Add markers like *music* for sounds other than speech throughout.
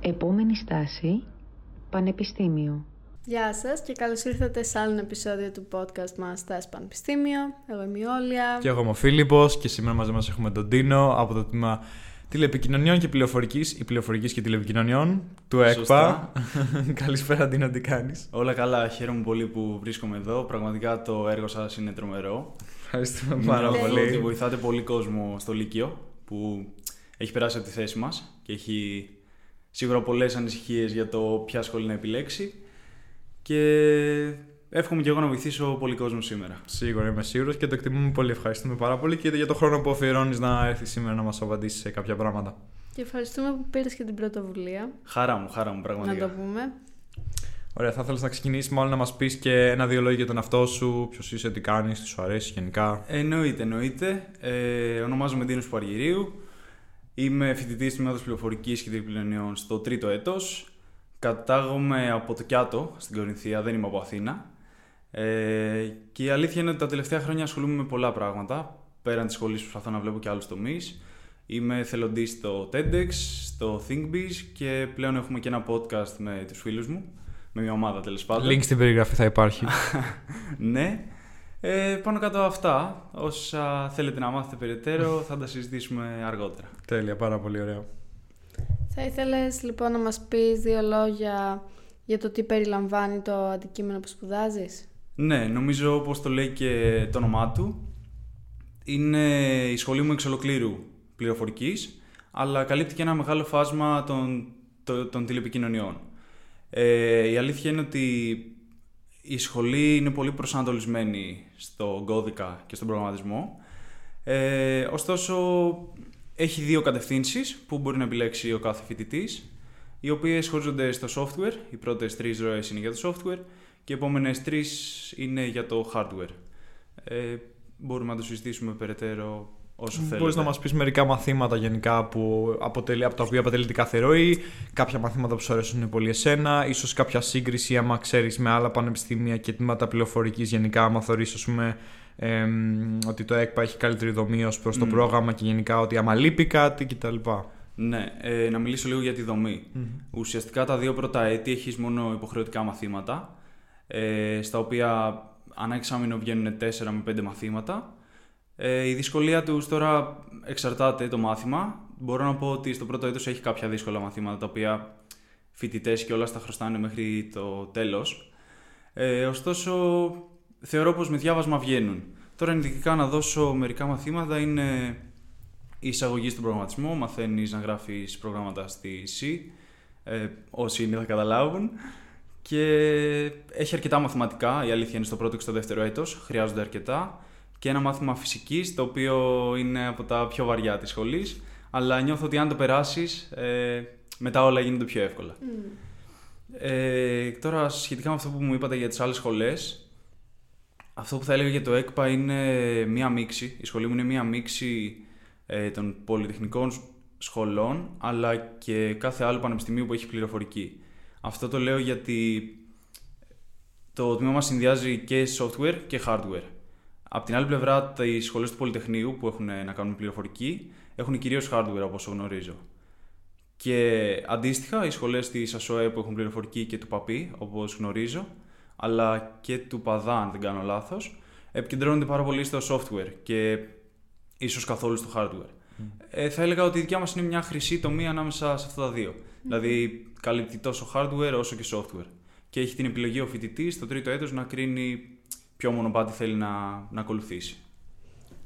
Επόμενη στάση, Πανεπιστήμιο. Γεια σας και καλώς ήρθατε σε άλλο επεισόδιο του podcast μας «Στάση Πανεπιστήμιο». Εγώ είμαι η Όλια. Και εγώ είμαι ο Φίλιππος και σήμερα μαζί μας έχουμε τον Τίνο από το τμήμα Τηλεπικοινωνιών και Πληροφορικής ή Πληροφορικής και Τηλεπικοινωνιών του ΕΚΠΑ. *laughs* Καλησπέρα Τίνο, τι κάνεις; Όλα καλά, χαίρομαι πολύ που βρίσκομαι εδώ. Πραγματικά το έργο σας είναι τρομερό. Ευχαριστούμε πάρα Νιώθω πολύ. ότι βοηθάτε πολύ κόσμο στο Λύκειο που έχει περάσει από τη θέση μας και έχει σίγουρα πολλές ανησυχίες για το ποια σχολή να επιλέξει και εύχομαι και εγώ να βοηθήσω πολύ κόσμο σήμερα. Σίγουρα είμαι σίγουρος και το εκτιμούμε πολύ. Ευχαριστούμε πάρα πολύ και για τον χρόνο που αφιερώνεις να έρθεις σήμερα να μας απαντήσεις σε κάποια πράγματα. Και ευχαριστούμε που πήρες και την πρωτοβουλία, Χαρά μου, χαρά μου να πραγματικά. το πούμε. Ωραία, θα ήθελα να ξεκινήσεις μάλλον να μας πεις και ένα-δύο λόγια για τον εαυτό σου, ποιος είσαι, τι κάνεις, τι σου αρέσει γενικά. Εννοείται, εννοείται. Ε, ονομάζομαι Ντίνος Παργυρίου. Είμαι φοιτητής τμήματος πληροφορικής και τηλεπικοινωνιών στο τρίτο έτος. Κατάγομαι από το Κιάτο, στην Κορινθία, δεν είμαι από Αθήνα. Ε, και η αλήθεια είναι ότι τα τελευταία χρόνια ασχολούμαι με πολλά πράγματα. Πέραν της σχολής προσπαθώ να βλέπω και άλλους τομείς. Είμαι θελοντής στο TEDx, στο ThinkBiz και πλέον έχουμε και ένα podcast με τους φίλους μου. Με μια ομάδα τέλος πάντων. Link στην περιγραφή θα υπάρχει. *laughs* Ναι. Ε, πάνω κάτω αυτά, όσα θέλετε να μάθετε περαιτέρω, θα τα συζητήσουμε αργότερα. Τέλεια, πάρα πολύ ωραία. Θα ήθελες λοιπόν να μας πεις δύο λόγια για το τι περιλαμβάνει το αντικείμενο που σπουδάζεις; Ναι, νομίζω όπως το λέει και το όνομά του, είναι η σχολή μου εξ ολοκλήρου πληροφορικής, αλλά καλύπτει και ένα μεγάλο φάσμα των, των, των τηλεπικοινωνιών. Ε, η αλήθεια είναι ότι η σχολή είναι πολύ προσανατολισμένη στον κώδικα και στον προγραμματισμό. Ε, ωστόσο, έχει δύο κατευθύνσεις που μπορεί να επιλέξει ο κάθε φοιτητής, οι οποίες χωρίζονται στο software. Οι πρώτες τρεις ροές είναι για το software και οι επόμενες τρεις είναι για το hardware. Ε, μπορούμε να το συζητήσουμε περαιτέρω όσο θέλετε. Μπορεί να μας πεις μερικά μαθήματα γενικά που αποτελεί, από τα οποία αποτελείται κάθε ροή, κάποια μαθήματα που σου αρέσουν πολύ εσένα, ίσως κάποια σύγκριση άμα ξέρεις με άλλα πανεπιστήμια και τμήματα πληροφορικής γενικά, άμα θεωρείς εμ, ότι το ΕΚΠΑ έχει καλύτερη δομή ως προς το Μμμ. πρόγραμμα και γενικά ότι άμα λείπει κάτι κτλ. Ναι, ε, να μιλήσω λίγο για τη δομή. Ουσιαστικά τα δύο πρώτα έτη έχεις μόνο υποχρεωτικά μαθήματα, ε, στα οποία ανά εξάμεινο βγαίνουν 4 με 5 μαθήματα. Ε, η δυσκολία τους τώρα εξαρτάται το μάθημα. Μπορώ να πω ότι στο πρώτο έτος έχει κάποια δύσκολα μαθήματα, τα οποία φοιτητές και όλα τα χρωστάνε μέχρι το τέλος. Ε, ωστόσο, θεωρώ πως με διάβασμα βγαίνουν. Τώρα ενδεικτικά να δώσω μερικά μαθήματα είναι η εισαγωγή στον προγραμματισμό, μαθαίνεις να γράφεις προγράμματα στη C, ε, όσοι είναι θα καταλάβουν. Και έχει αρκετά μαθηματικά, η αλήθεια είναι στο πρώτο και στο δεύτερο έτος, χρειάζονται αρκετά. Και ένα μάθημα φυσικής, το οποίο είναι από τα πιο βαριά της σχολής, αλλά νιώθω ότι αν το περάσεις, ε, μετά όλα γίνονται πιο εύκολα. Ε, τώρα, σχετικά με αυτό που μου είπατε για τις άλλες σχολές, αυτό που θα έλεγα για το ΕΚΠΑ είναι μία μίξη. Η σχολή μου είναι μία μίξη ε, των πολυτεχνικών σ- σχολών, αλλά και κάθε άλλο πανεπιστημίου που έχει πληροφορική. Αυτό το λέω γιατί το τμήμα μας συνδυάζει και software και hardware. Απ' την άλλη πλευρά, οι σχολές του Πολυτεχνείου που έχουν να κάνουν πληροφορική έχουν κυρίως hardware, όπως γνωρίζω. Και αντίστοιχα, οι σχολές της ΑΣΟΕ που έχουν πληροφορική και του ΠΑΠΗ, όπως γνωρίζω, αλλά και του ΠΑΔΑ, αν δεν κάνω λάθος, επικεντρώνονται πάρα πολύ στο software και ίσως καθόλου στο hardware. Ε, θα έλεγα ότι η δικιά μας είναι μια χρυσή τομή ανάμεσα σε αυτά τα δύο. Δηλαδή, καλύπτει τόσο hardware όσο και software. Και έχει την επιλογή ο φοιτητής στο τρίτο έτος να κρίνει ποιο μονοπάτι θέλει να, να ακολουθήσει.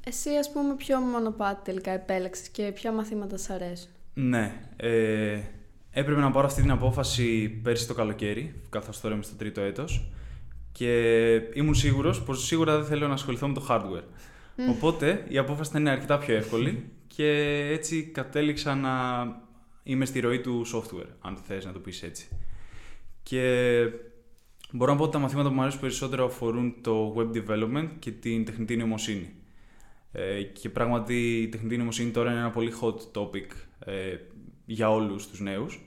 Εσύ ας πούμε ποιο μονοπάτι τελικά επέλεξες και ποια μαθήματα σ' αρέσουν; Ναι. Ε, έπρεπε να πάρω αυτή την απόφαση πέρσι το καλοκαίρι, καθώς τώρα είμαι στο τρίτο έτος. Και ήμουν σίγουρος πως σίγουρα δεν θέλω να ασχοληθώ με το hardware. Οπότε η απόφαση ήταν αρκετά πιο εύκολη και έτσι κατέληξα να είμαι στη ροή του software, αν θες να το πεις έτσι. Και μπορώ να πω ότι τα μαθήματα που μου αρέσουν περισσότερο αφορούν το web development και την τεχνητή νοημοσύνη. Ε, και πράγματι η τεχνητή νοημοσύνη τώρα είναι ένα πολύ hot topic ε, για όλους τους νέους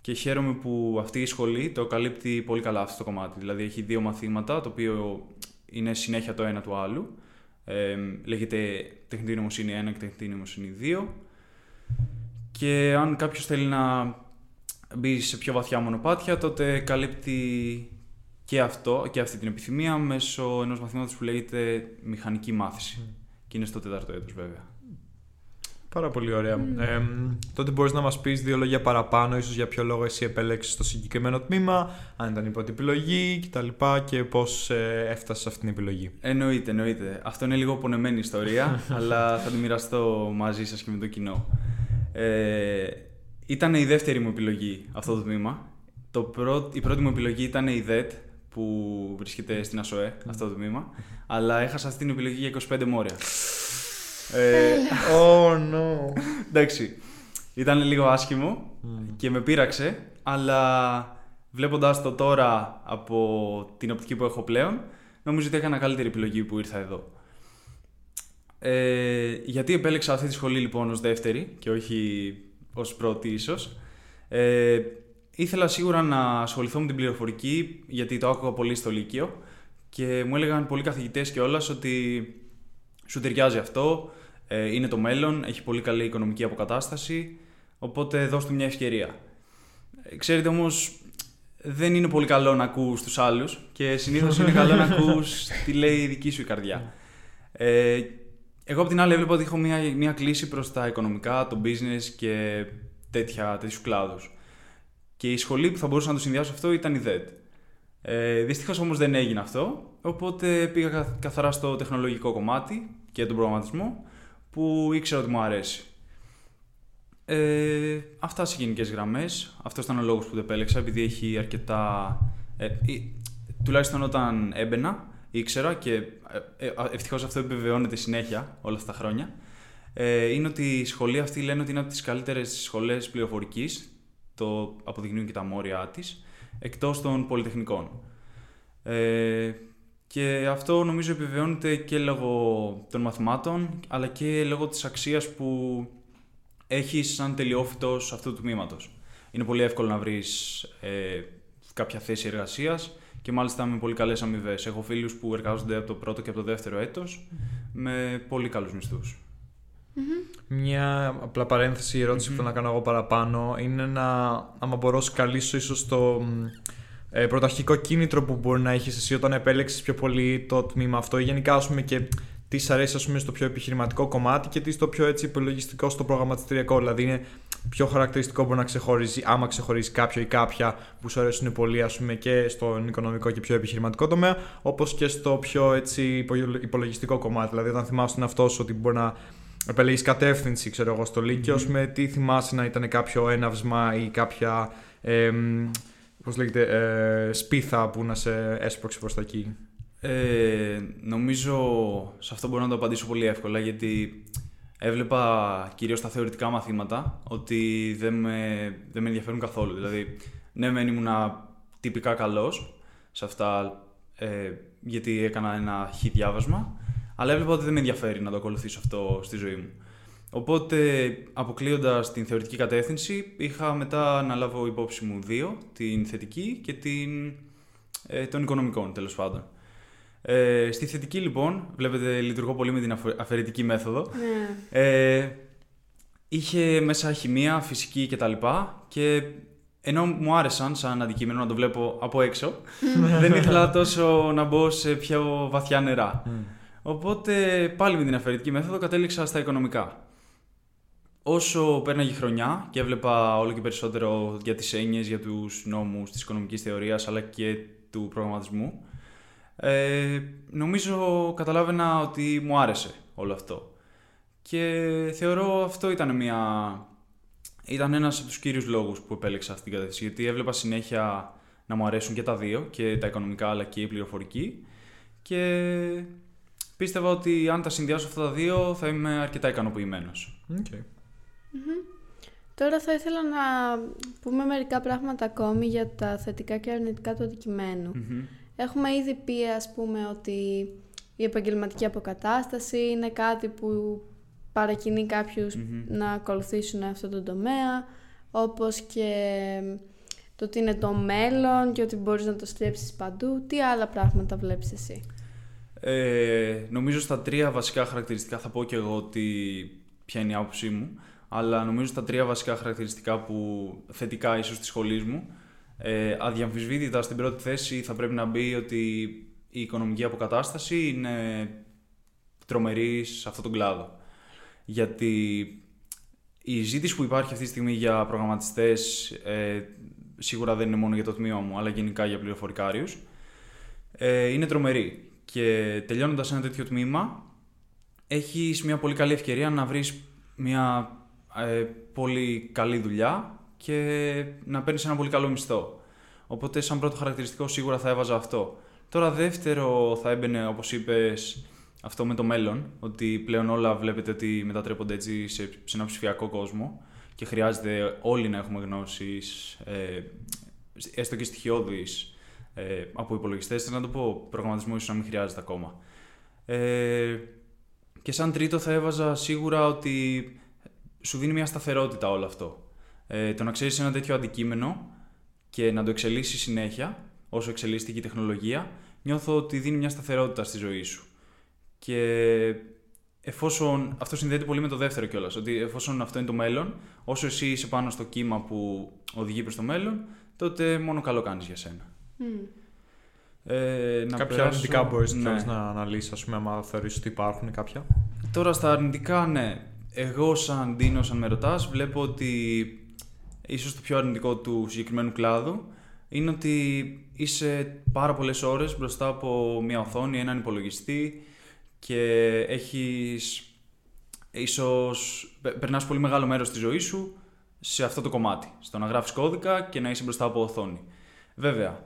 και χαίρομαι που αυτή η σχολή το καλύπτει πολύ καλά αυτό το κομμάτι. Δηλαδή έχει δύο μαθήματα, το οποίο είναι συνέχεια το ένα του άλλου. Ε, λέγεται τεχνητή νοημοσύνη 1 και τεχνητή νοημοσύνη 2. Και αν κάποιος θέλει να μπει σε πιο βαθιά μονοπάτια, τότε καλύπτει και, αυτό, και αυτή την επιθυμία μέσω ενός μαθήματος που λέγεται μηχανική μάθηση. Και είναι στο τέταρτο έτος βέβαια. Πάρα πολύ ωραία. Ε, τότε μπορείς να μας πεις δύο λόγια παραπάνω, ίσως για ποιο λόγο εσύ επέλεξες το συγκεκριμένο τμήμα, αν ήταν η πρώτη επιλογή κτλ. και πώς ε, έφτασες σε αυτήν την επιλογή. Εννοείται, εννοείται. Αυτό είναι λίγο πονεμένη ιστορία, *laughs* αλλά θα τη μοιραστώ μαζί σας και με το κοινό. Ε, ήταν η δεύτερη μου επιλογή αυτό το τμήμα. Το πρω... Η πρώτη μου επιλογή ήταν η ΔΕΤ, που βρίσκεται στην ΑΣΟΕ, αυτό το τμήμα. Αλλά έχασα αυτή την επιλογή για 25 μόρια. Ε, *laughs* *laughs* oh no. εντάξει. Ήταν λίγο άσχημο και με πείραξε, αλλά βλέποντας το τώρα από την οπτική που έχω πλέον, νομίζω ότι έκανα καλύτερη επιλογή που ήρθα εδώ. Ε, γιατί επέλεξα αυτή τη σχολή λοιπόν ως δεύτερη και όχι ως πρώτη ίσως. Ε, ήθελα σίγουρα να ασχοληθώ με την πληροφορική γιατί το άκουγα πολύ στο Λύκειο και μου έλεγαν πολλοί καθηγητές και όλας ότι σου ταιριάζει αυτό, ε, είναι το μέλλον, έχει πολύ καλή οικονομική αποκατάσταση, οπότε δώσ' του μια ευκαιρία. Ε, ξέρετε όμως, δεν είναι πολύ καλό να ακούς τους άλλους και συνήθως είναι καλό να ακούς *laughs* τι λέει η δική σου η καρδιά. Ε, εγώ από την άλλη έβλεπα ότι έχω μια, μια κλίση προς τα οικονομικά, το business και τέτοια, τέτοιους κλάδους. Και η σχολή που θα μπορούσα να το συνδυάσω αυτό ήταν η ΔΕΤ. Ε, Δυστυχώς όμως δεν έγινε αυτό, οπότε πήγα καθαρά στο τεχνολογικό κομμάτι και τον προγραμματισμό που ήξερα ότι μου αρέσει. Ε, αυτά σε γενικές γραμμές. Αυτός ήταν ο λόγος που το επέλεξα, επειδή έχει αρκετά. Ε, τουλάχιστον όταν έμπαινα, ήξερα και ε, ε, ευτυχώς αυτό επιβεβαιώνεται συνέχεια όλα αυτά τα χρόνια. Ε, είναι ότι η σχολή αυτή λένε ότι είναι από τις καλύτερες σχολές πληροφορικής. Το αποδεικνύουν και τα μόρια της, εκτός των πολυτεχνικών. Ε, και αυτό νομίζω επιβεβαιώνεται και λόγω των μαθημάτων, αλλά και λόγω της αξίας που έχεις σαν τελειόφυτος αυτού του τμήματος. Είναι πολύ εύκολο να βρεις ε, κάποια θέση εργασίας και μάλιστα με πολύ καλές αμοιβές. Έχω φίλους που εργάζονται από το πρώτο και από το δεύτερο έτος με πολύ καλούς μισθούς. Μια απλά παρένθεση ερώτηση που θέλω να κάνω εγώ παραπάνω είναι να, άμα μπορώ σκαλίσω ίσως το ε, πρωταρχικό κίνητρο που μπορεί να έχεις εσύ όταν επέλεξε πιο πολύ το τμήμα αυτό ή γενικά ας πούμε, και τι σ' αρέσει ας πούμε, στο πιο επιχειρηματικό κομμάτι και τι στο πιο έτσι υπολογιστικό στο προγραμματιστηριακό. Δηλαδή είναι πιο χαρακτηριστικό μπορεί να ξεχωρίζει, άμα ξεχωρίζει κάποιο ή κάποια που σου αρέσουν πολύ ας πούμε, και στον οικονομικό και πιο επιχειρηματικό τομέα, όπως και στο πιο έτσι, υπολογιστικό κομμάτι. Δηλαδή, όταν θυμάσαι τον αυτό ότι μπορεί να επελέγεις κατεύθυνση, ξέρω εγώ, στο Λύκειος, mm. με τι θυμάσαι να ήταν κάποιο έναυσμα ή κάποια. Ε, πώς λέγεται, ε, σπίθα που να σε έσπρωξε προς τα εκεί; Ε, νομίζω σε αυτό μπορώ να το απαντήσω πολύ εύκολα γιατί έβλεπα κυρίως τα θεωρητικά μαθήματα ότι δεν με, δεν με ενδιαφέρουν καθόλου. Δηλαδή, ναι, μεν ήμουν τυπικά καλός σε αυτά ε, γιατί έκανα ένα χι διάβασμα, αλλά έβλεπα ότι δεν με ενδιαφέρει να το ακολουθήσω αυτό στη ζωή μου. Οπότε, αποκλείοντας την θεωρητική κατεύθυνση, είχα μετά να λάβω υπόψη μου δύο, την θετική και την ε, των οικονομικών, τέλος πάντων. Ε, στη θετική, λοιπόν, βλέπετε, λειτουργώ πολύ με την αφαιρετική μέθοδο. Ναι. Ε, είχε μέσα χημεία, φυσική κτλ. Και ενώ μου άρεσαν σαν αντικείμενο να το βλέπω από έξω, δεν ήθελα τόσο να μπω σε πιο βαθιά νερά. Οπότε πάλι με την αφαιρετική μέθοδο κατέληξα στα οικονομικά όσο πέρναγε η χρονιά και έβλεπα όλο και περισσότερο για τις έννοιες, για τους νόμους της οικονομικής θεωρίας αλλά και του προγραμματισμού, ε, νομίζω καταλάβαινα ότι μου άρεσε όλο αυτό. Και θεωρώ αυτό ήταν μια... Ήταν ένας από τους κύριους λόγους που επέλεξα αυτή την κατεύθυνση, γιατί έβλεπα συνέχεια να μου αρέσουν και τα δύο, και τα οικονομικά αλλά και η πληροφορική. Και πίστευα ότι αν τα συνδυάσω αυτά τα δύο θα είμαι αρκετά ικανοποιημένος. Okay. Τώρα θα ήθελα να πούμε μερικά πράγματα ακόμη για τα θετικά και αρνητικά του αντικειμενου Έχουμε ήδη πει, ας πούμε, ότι η επαγγελματική αποκατάσταση είναι κάτι που παρακινεί να ακολουθήσουν αυτό το τομέα, όπως και το ότι είναι το μέλλον και ότι μπορείς να το στρέψεις παντού. Τι άλλα πράγματα βλέπεις εσύ; Ε, νομίζω στα τρία βασικά χαρακτηριστικά θα πω και εγώ ότι ποια είναι η άποψή μου. αλλά νομίζω τα τρία βασικά χαρακτηριστικά που θετικά ίσως της σχολής μου, ε, αδιαμφισβήτητα στην πρώτη θέση θα πρέπει να μπει ότι η οικονομική αποκατάσταση είναι τρομερή σε αυτόν τον κλάδο. Γιατί η ζήτηση που υπάρχει αυτή τη στιγμή για προγραμματιστές ε, σίγουρα δεν είναι μόνο για το τμήμα μου, αλλά γενικά για πληροφορικάριους, ε, είναι τρομερή. Και τελειώνοντας ένα τέτοιο τμήμα, έχεις μια πολύ καλή ευκαιρία να βρεις μια ε, πολύ καλή δουλειά και να παίρνεις ένα πολύ καλό μισθό. Οπότε, σαν πρώτο χαρακτηριστικό, σίγουρα θα έβαζα αυτό. Τώρα, δεύτερο, θα έμπαινε, όπως είπες, αυτό με το μέλλον. Ότι πλέον όλα βλέπετε ότι μετατρέπονται έτσι σε, σε ένα ψηφιακό κόσμο και χρειάζεται όλοι να έχουμε γνώσεις, ε, έστω και στοιχειώδεις ε, από υπολογιστές. Θέλω να το πω, προγραμματισμό ίσως να μην χρειάζεται ακόμα. Ε, και σαν τρίτο θα έβαζα σίγουρα ότι σου δίνει μια σταθερότητα όλο αυτό. Ε, το να ξέρεις ένα τέτοιο αντικείμενο και να το εξελίσσει συνέχεια, όσο εξελίσσεται και η τεχνολογία, νιώθω ότι δίνει μια σταθερότητα στη ζωή σου. Και εφόσον. Αυτό συνδέεται πολύ με το δεύτερο κιόλας. Ότι εφόσον αυτό είναι το μέλλον, όσο εσύ είσαι πάνω στο κύμα που οδηγεί προς το μέλλον, τότε μόνο καλό κάνεις για σένα. Mm. Ε, να κάποια περάσω... αρνητικά μπορείς ναι. να αναλύσεις, ας πούμε, άμα θεωρείς ότι υπάρχουν κάποια; Τώρα στα αρνητικά, ναι. Εγώ, σαν Ντίνο, αν με ρωτάς, βλέπω ότι ίσως το πιο αρνητικό του συγκεκριμένου κλάδου είναι ότι είσαι πάρα πολλές ώρες μπροστά από μια οθόνη, έναν υπολογιστή και έχεις ίσως περνάς πολύ μεγάλο μέρος της ζωής σου σε αυτό το κομμάτι, στο να γράφεις κώδικα και να είσαι μπροστά από οθόνη. Βέβαια,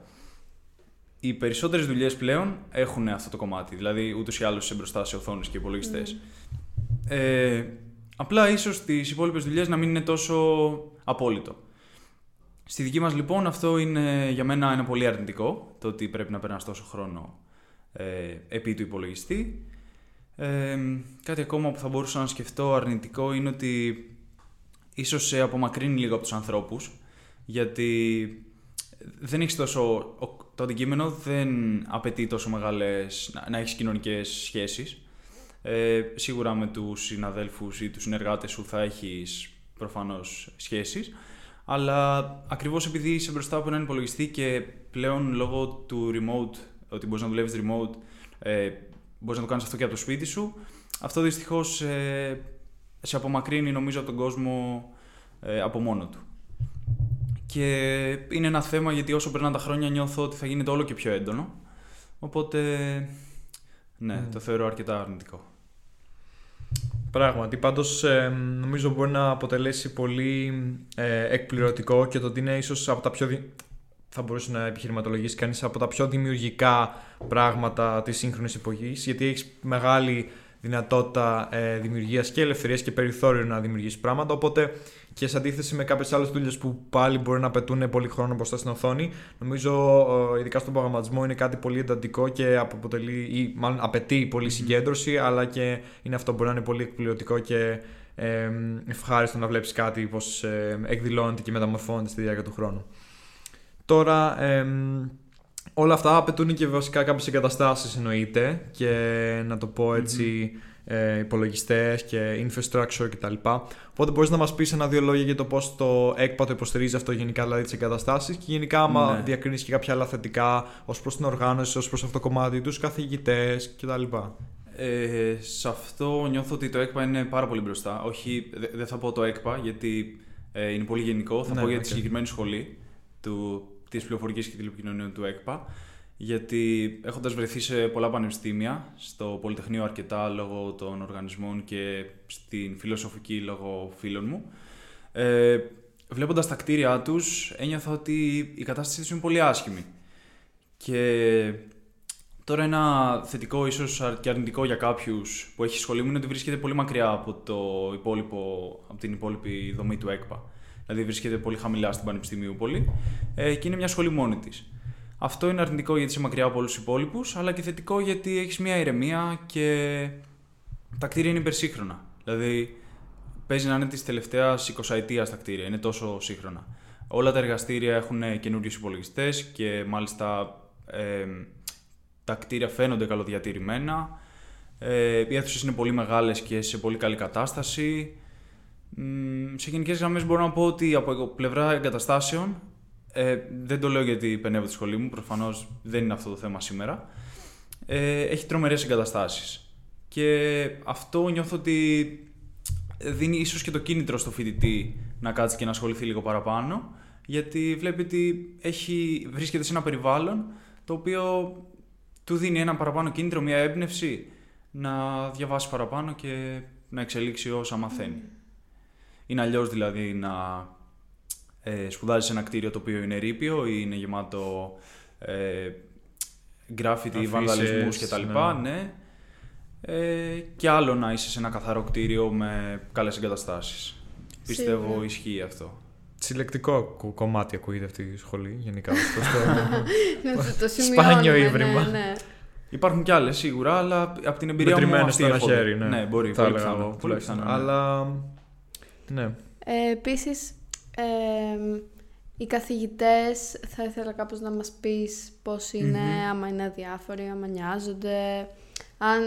οι περισσότερες δουλειές πλέον έχουν αυτό το κομμάτι, δηλαδή ούτως ή άλλως είσαι μπροστά σε οθόνες και υπολογιστές. Ε, απλά ίσως τις υπόλοιπες δουλειές να μην είναι τόσο απόλυτο. Στη δική μας λοιπόν αυτό είναι για μένα ένα πολύ αρνητικό, το ότι πρέπει να περνάς τόσο χρόνο ε, επί του υπολογιστή κάτι ακόμα που θα μπορούσα να σκεφτώ αρνητικό είναι ότι ίσως σε απομακρύνει λίγο από τους ανθρώπους γιατί δεν έχεις τόσο... Το αντικείμενο δεν απαιτεί τόσο μεγάλες... να, να έχεις κοινωνικές σχέσεις. Ε, σίγουρα με τους συναδέλφους ή τους συνεργάτες σου θα έχεις προφανώς σχέσεις αλλά ακριβώς επειδή είσαι μπροστά από έναν υπολογιστή και πλέον λόγω του remote, ότι μπορείς να δουλεύεις remote, ε, Μπορείς να το κάνεις αυτό και από το σπίτι σου. Αυτό δυστυχώς ε, σε απομακρύνει νομίζω από τον κόσμο ε, από μόνο του. Και είναι ένα θέμα γιατί όσο περνάνε τα χρόνια νιώθω ότι θα γίνεται όλο και πιο έντονο. Οπότε, ναι, το θεωρώ αρκετά αρνητικό. Πράγματι, πάντως ε, νομίζω μπορεί να αποτελέσει πολύ ε, εκπληρωτικό και το ότι είναι ίσως από τα πιο θα μπορούσε να επιχειρηματολογήσει κανείς από τα πιο δημιουργικά πράγματα της σύγχρονης εποχής, γιατί έχεις μεγάλη δυνατότητα ε, δημιουργίας και ελευθερίας και περιθώριο να δημιουργήσεις πράγματα. Οπότε και σε αντίθεση με κάποιες άλλες δουλειές που πάλι μπορεί να απαιτούν πολύ χρόνο μπροστά στην οθόνη, νομίζω ειδικά στον προγραμματισμό είναι κάτι πολύ εντατικό και αποτελεί, ή μάλλον απαιτεί πολύ συγκέντρωση, αλλά και είναι αυτό που μπορεί να είναι πολύ εκπληρωτικό και ε, ευχάριστο να βλέπεις κάτι πώ ε, εκδηλώνεται και μεταμορφώνεται στη διάρκεια του χρόνου. Τώρα, όλα αυτά απαιτούν και βασικά κάποιες εγκαταστάσεις εννοείται και να το πω έτσι mm-hmm. Ε, υπολογιστές και infrastructure κτλ. Οπότε μπορείς να μας πεις ένα-δύο λόγια για το πώς το ΕΚΠΑ το υποστηρίζει αυτό γενικά, δηλαδή τις εγκαταστάσεις και γενικά άμα ναι. διακρίνεις και κάποια άλλα θετικά ως προς την οργάνωση, ως προς αυτό το κομμάτι, τους καθηγητές κτλ. Ε, σε αυτό νιώθω ότι το ΕΚΠΑ είναι πάρα πολύ μπροστά. Όχι, δεν θα πω το ΕΚΠΑ γιατί ε, είναι πολύ γενικό. Θα ναι, πω για τη συγκεκριμένη σχολή του της πληροφορικής και τηλεπικοινωνίων του ΕΚΠΑ. Γιατί έχοντας βρεθεί σε πολλά πανεπιστήμια, στο Πολυτεχνείο αρκετά λόγω των οργανισμών και στην φιλοσοφική λόγω φίλων μου, ε, βλέποντας τα κτίρια τους, ένιωθα ότι η κατάστασή τους είναι πολύ άσχημη. Και τώρα ένα θετικό, ίσως και αρνητικό για κάποιους που έχει σχολή μου είναι ότι βρίσκεται πολύ μακριά από, το υπόλοιπο, από την υπόλοιπη δομή του ΕΚΠΑ δηλαδή βρίσκεται πολύ χαμηλά στην Πανεπιστημίου πολύ ε, και είναι μια σχολή μόνη της. Αυτό είναι αρνητικό γιατί είσαι μακριά από όλους τους υπόλοιπους, αλλά και θετικό γιατί έχεις μια ηρεμία και τα κτίρια είναι υπερσύγχρονα. Δηλαδή παίζει να είναι της τελευταίας 20 ετία τα κτίρια, είναι τόσο σύγχρονα. Όλα τα εργαστήρια έχουν καινούριους υπολογιστές και μάλιστα ε, τα κτίρια φαίνονται καλοδιατηρημένα. Ε, οι αίθουσες είναι πολύ μεγάλες και σε πολύ καλή κατάσταση σε γενικές γραμμές μπορώ να πω ότι από πλευρά εγκαταστάσεων ε, δεν το λέω γιατί πενεύω τη σχολή μου, προφανώς δεν είναι αυτό το θέμα σήμερα. Ε, έχει τρομερές εγκαταστάσεις. Και αυτό νιώθω ότι δίνει ίσως και το κίνητρο στο φοιτητή να κάτσει και να ασχοληθεί λίγο παραπάνω, γιατί βλέπει ότι έχει, βρίσκεται σε ένα περιβάλλον το οποίο του δίνει ένα παραπάνω κίνητρο, μια έμπνευση να διαβάσει παραπάνω και να εξελίξει όσα μαθαίνει. Είναι αλλιώς δηλαδή να ε, σπουδάζεις σε ένα κτίριο το οποίο είναι ρήπιο ή είναι γεμάτο ε, γκράφιτι, βανδαλισμούς κτλ. Ναι. ναι. Ε, και άλλο να είσαι σε ένα καθαρό κτίριο με καλές εγκαταστάσεις. Πιστεύω ισχύει αυτό. Συλλεκτικό κομμάτι ακούγεται αυτή η σχολή γενικά. *laughs* Ναι, το Σπάνιο ύβριμα. Ναι, ναι. Υπάρχουν κι άλλες σίγουρα, αλλά από την εμπειρία μου αυτή στο χέρι. Ναι, ναι μπορεί. Θα έλεγα εγώ. Αλλά. Ναι. Ε, Επίσης, ε, οι καθηγητές θα ήθελα κάπως να μας πεις πώς είναι, άμα είναι αδιάφοροι, άμα νοιάζονται, αν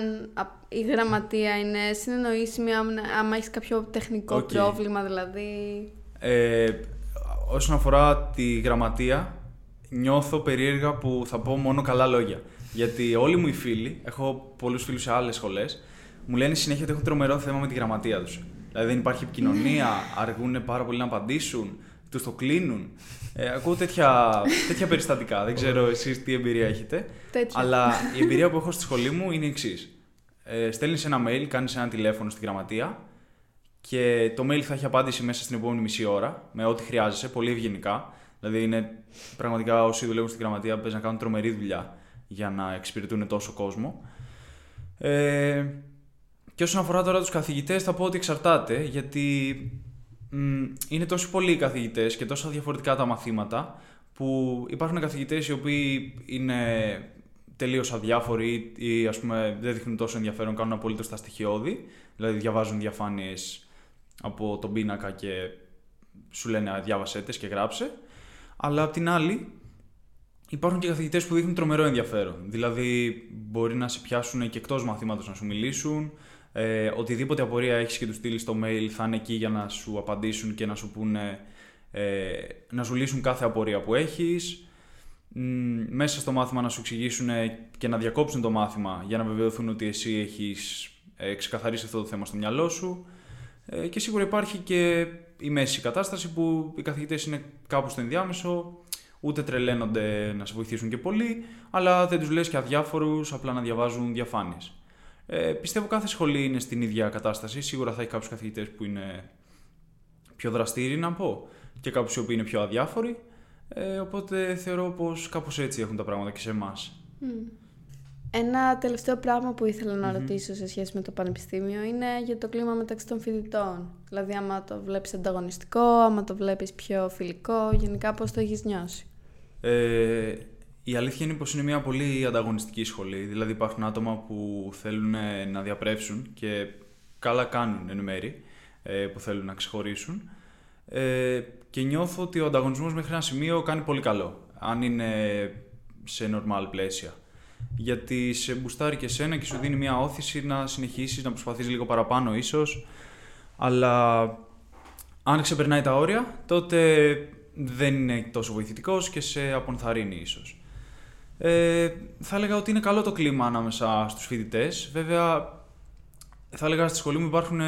η γραμματεία είναι συνεννοήσιμη, άμα, άμα έχεις κάποιο τεχνικό πρόβλημα δηλαδή. Ε, όσον αφορά τη γραμματεία, νιώθω περίεργα που θα πω μόνο καλά λόγια. Γιατί όλοι μου οι φίλοι, έχω πολλούς φίλους σε άλλες σχολές, μου λένε συνέχεια ότι έχουν τρομερό θέμα με τη γραμματεία τους. Δηλαδή δεν υπάρχει επικοινωνία, αργούν πάρα πολύ να απαντήσουν, τους το κλείνουν. Ε, ακούω τέτοια, τέτοια περιστατικά. Δεν ξέρω εσείς τι εμπειρία έχετε. Τέτοια. Αλλά η εμπειρία που έχω στη σχολή μου είναι η εξής. Ε, Στέλνεις ένα mail, κάνεις ένα τηλέφωνο στη γραμματεία και το mail θα έχει απάντηση μέσα στην επόμενη μισή ώρα με ό,τι χρειάζεσαι, πολύ ευγενικά. Δηλαδή είναι πραγματικά όσοι δουλεύουν στη γραμματεία παίζουν να κάνουν τρομερή δουλειά για να εξυπηρετούν τόσο κόσμο. Ε, και όσον αφορά τώρα τους καθηγητές, θα πω ότι εξαρτάται, γιατί μ, είναι τόσο πολλοί οι καθηγητές και τόσο διαφορετικά τα μαθήματα, που υπάρχουν καθηγητές οι οποίοι είναι τελείως αδιάφοροι ή ας πούμε δεν δείχνουν τόσο ενδιαφέρον, κάνουν απολύτως τα στοιχειώδη, δηλαδή διαβάζουν διαφάνειες από τον πίνακα και σου λένε διάβασέ και γράψε. Αλλά απ' την άλλη, υπάρχουν και καθηγητές που δείχνουν τρομερό ενδιαφέρον. Δηλαδή, μπορεί να σε πιάσουν και εκτός μαθήματος να σου μιλήσουν, ε, οτιδήποτε απορία έχεις και τους στείλεις στο mail θα είναι εκεί για να σου απαντήσουν και να σου πούνε ε, να σου λύσουν κάθε απορία που έχεις μέσα στο μάθημα να σου εξηγήσουν και να διακόψουν το μάθημα για να βεβαιωθούν ότι εσύ έχεις ε, ξεκαθαρίσει αυτό το θέμα στο μυαλό σου ε, και σίγουρα υπάρχει και η μέση κατάσταση που οι καθηγητές είναι κάπου στο ενδιάμεσο ούτε τρελαίνονται να σε βοηθήσουν και πολύ αλλά δεν τους λες και αδιάφορους απλά να διαβάζουν διαφάνειες. Ε, πιστεύω κάθε σχολή είναι στην ίδια κατάσταση. Σίγουρα θα έχει κάποιους καθηγητές που είναι πιο δραστήριοι, να πω, και κάποιους οι οποίοι είναι πιο αδιάφοροι. Ε, οπότε θεωρώ πως κάπως έτσι έχουν τα πράγματα και σε εμάς. Ένα τελευταίο πράγμα που ήθελα να ρωτήσω σε σχέση με το πανεπιστήμιο είναι για το κλίμα μεταξύ των φοιτητών. Δηλαδή, άμα το βλέπεις ανταγωνιστικό, άμα το βλέπεις πιο φιλικό, γενικά πώς το έχεις νιώσει; Ε, η αλήθεια είναι πως είναι μια πολύ ανταγωνιστική σχολή. Δηλαδή υπάρχουν άτομα που θέλουν να διαπρέψουν και καλά κάνουν εν μέρη ε, που θέλουν να ξεχωρίσουν. Ε, και νιώθω ότι ο ανταγωνισμός μέχρι ένα σημείο κάνει πολύ καλό. Αν είναι σε normal πλαίσια. Γιατί σε μπουστάρει και σένα και σου δίνει μια όθηση να συνεχίσεις, να προσπαθείς λίγο παραπάνω ίσως. Αλλά αν ξεπερνάει τα όρια, τότε δεν είναι τόσο βοηθητικός και σε απονθαρρύνει ίσως. Ε, θα έλεγα ότι είναι καλό το κλίμα ανάμεσα στους φοιτητές. Βέβαια, θα έλεγα στη σχολή μου υπάρχουν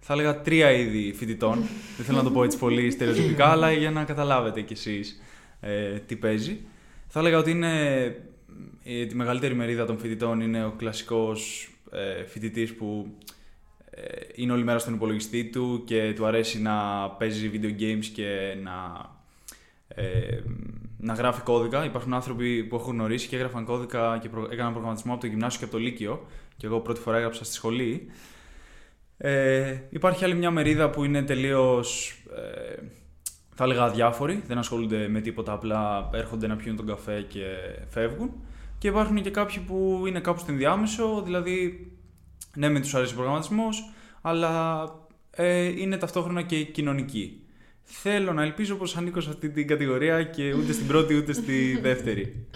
θα έλεγα τρία είδη φοιτητών. *laughs* Δεν θέλω να το πω έτσι πολύ στερεοτυπικά, αλλά για να καταλάβετε κι εσείς ε, τι παίζει. Θα έλεγα ότι είναι, ε, τη μεγαλύτερη μερίδα των φοιτητών είναι ο κλασικός ε, φοιτητής που ε, είναι όλη μέρα στον υπολογιστή του και του αρέσει να παίζει video games και να ε, να γράφει κώδικα. Υπάρχουν άνθρωποι που έχω γνωρίσει και έγραφαν κώδικα και προ... έκαναν προγραμματισμό από το γυμνάσιο και από το Λύκειο. Και εγώ πρώτη φορά έγραψα στη σχολή. Ε, υπάρχει άλλη μια μερίδα που είναι τελείως. Ε, θα έλεγα αδιάφοροι, δεν ασχολούνται με τίποτα, απλά έρχονται να πιούν τον καφέ και φεύγουν. Και υπάρχουν και κάποιοι που είναι κάπου στο ενδιάμεσο, δηλαδή ναι, με τους αρέσει ο προγραμματισμός, αλλά ε, είναι ταυτόχρονα και κοινωνικοί. Θέλω να ελπίζω πως ανήκω σε αυτή την κατηγορία και ούτε στην πρώτη ούτε στη δεύτερη.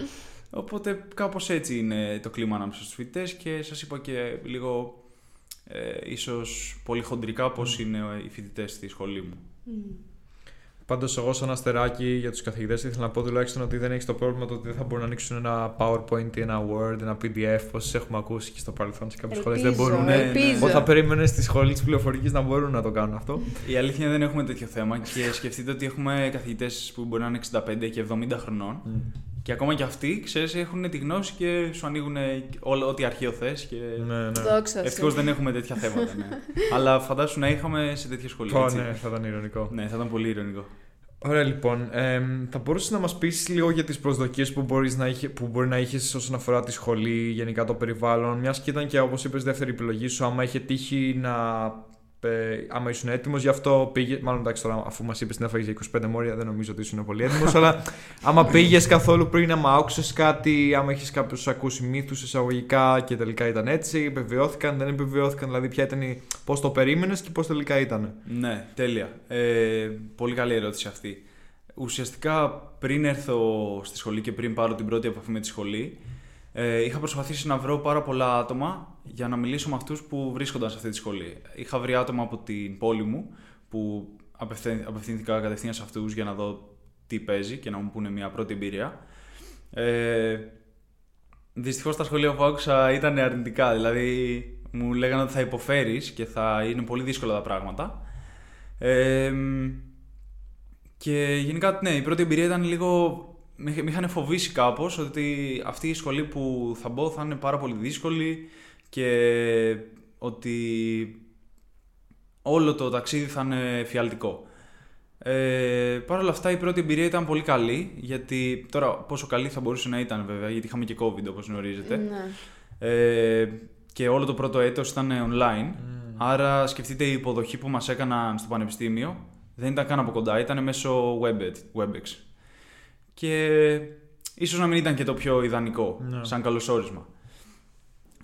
Οπότε κάπως έτσι είναι το κλίμα ανάμεσα στους φοιτητές και σας είπα και λίγο ε, ίσως πολύ χοντρικά πώς είναι οι φοιτητές στη σχολή μου. Πάντως, εγώ σαν αστεράκι για τους καθηγητές ήθελα να πω τουλάχιστον ότι δεν έχει το πρόβλημα το ότι δεν θα μπορούν να ανοίξουν ένα PowerPoint ή ένα Word, ένα PDF, όπω έχουμε ακούσει και στο παρελθόν σε κάποιες σχολές. Δεν μπορούν. ελπίζω. Εγώ θα περίμενες στη σχολή της πληροφορικής να μπορούν να το κάνουν αυτό. Η αλήθεια είναι δεν έχουμε τέτοιο θέμα και σκεφτείτε ότι έχουμε καθηγητές που μπορεί να είναι 65 και 70 χρονών και ακόμα και αυτοί, ξέρεις, έχουν τη γνώση και σου ανοίγουν όλο, ό,τι αρχείο θες και... Ναι, ναι. Δόξα σου. Ευτυχώς δεν έχουμε τέτοια θέματα, ναι. *laughs* Αλλά φαντάσου να είχαμε σε τέτοια σχολή, Πω, έτσι. ναι, θα ήταν ηρωνικό. Ναι, θα ήταν πολύ ηρωνικό. Ωραία, λοιπόν. εμ, θα μπορούσες να μας πεις λίγο για τις προσδοκίες που, μπορείς να είχε, που μπορεί να είχες όσον αφορά τη σχολή, γενικά το περιβάλλον. Μιας και ήταν και όπως είπες, δεύτερη επιλογή σου, άμα είχε τύχει να. Ε, άμα ήσουν έτοιμος γι' αυτό πήγε. Μάλλον εντάξει, τώρα αφού μας είπες την έφαγες για 25 μόρια, δεν νομίζω ότι ήσουν πολύ έτοιμος. αλλά άμα πήγες καθόλου πριν, άμα άκουσες κάτι, άμα έχει κάποιους ακούσει μύθους εισαγωγικά και τελικά ήταν έτσι, επιβεβαιώθηκαν, δεν επιβεβαιώθηκαν, δηλαδή ποια ήταν η. πώς το περίμενες και πώς τελικά ήταν. Ναι, τέλεια. Ε, πολύ καλή ερώτηση αυτή. Ουσιαστικά πριν έρθω στη σχολή και πριν πάρω την πρώτη επαφή με τη σχολή, ε, είχα προσπαθήσει να βρω πάρα πολλά άτομα για να μιλήσω με αυτούς που βρίσκονταν σε αυτή τη σχολή. Είχα βρει άτομα από την πόλη μου που απευθέ- απευθύνθηκα κατευθείαν σε αυτούς για να δω τι παίζει και να μου πούνε μια πρώτη εμπειρία. Ε, Δυστυχώς τα σχολεία που άκουσα ήταν αρνητικά. Δηλαδή μου λέγανε ότι θα υποφέρεις και θα είναι πολύ δύσκολα τα πράγματα. Ε, και γενικά, ναι, η πρώτη εμπειρία ήταν λίγο. Με, με είχαν φοβήσει κάπως ότι αυτή η σχολή που θα μπω θα είναι πάρα πολύ δύσκολη και ότι όλο το ταξίδι θα είναι φιαλτικό. Ε, Παρ' όλα αυτά η πρώτη εμπειρία ήταν πολύ καλή, γιατί τώρα πόσο καλή θα μπορούσε να ήταν βέβαια, γιατί είχαμε και COVID όπως γνωρίζετε. Ναι. Ε, και όλο το πρώτο έτος ήταν online, άρα σκεφτείτε η υποδοχή που μας έκαναν στο πανεπιστήμιο δεν ήταν καν από κοντά, ήταν μέσω Webet, Webex. Και ίσως να μην ήταν και το πιο ιδανικό, Ναι. σαν καλωσόρισμα.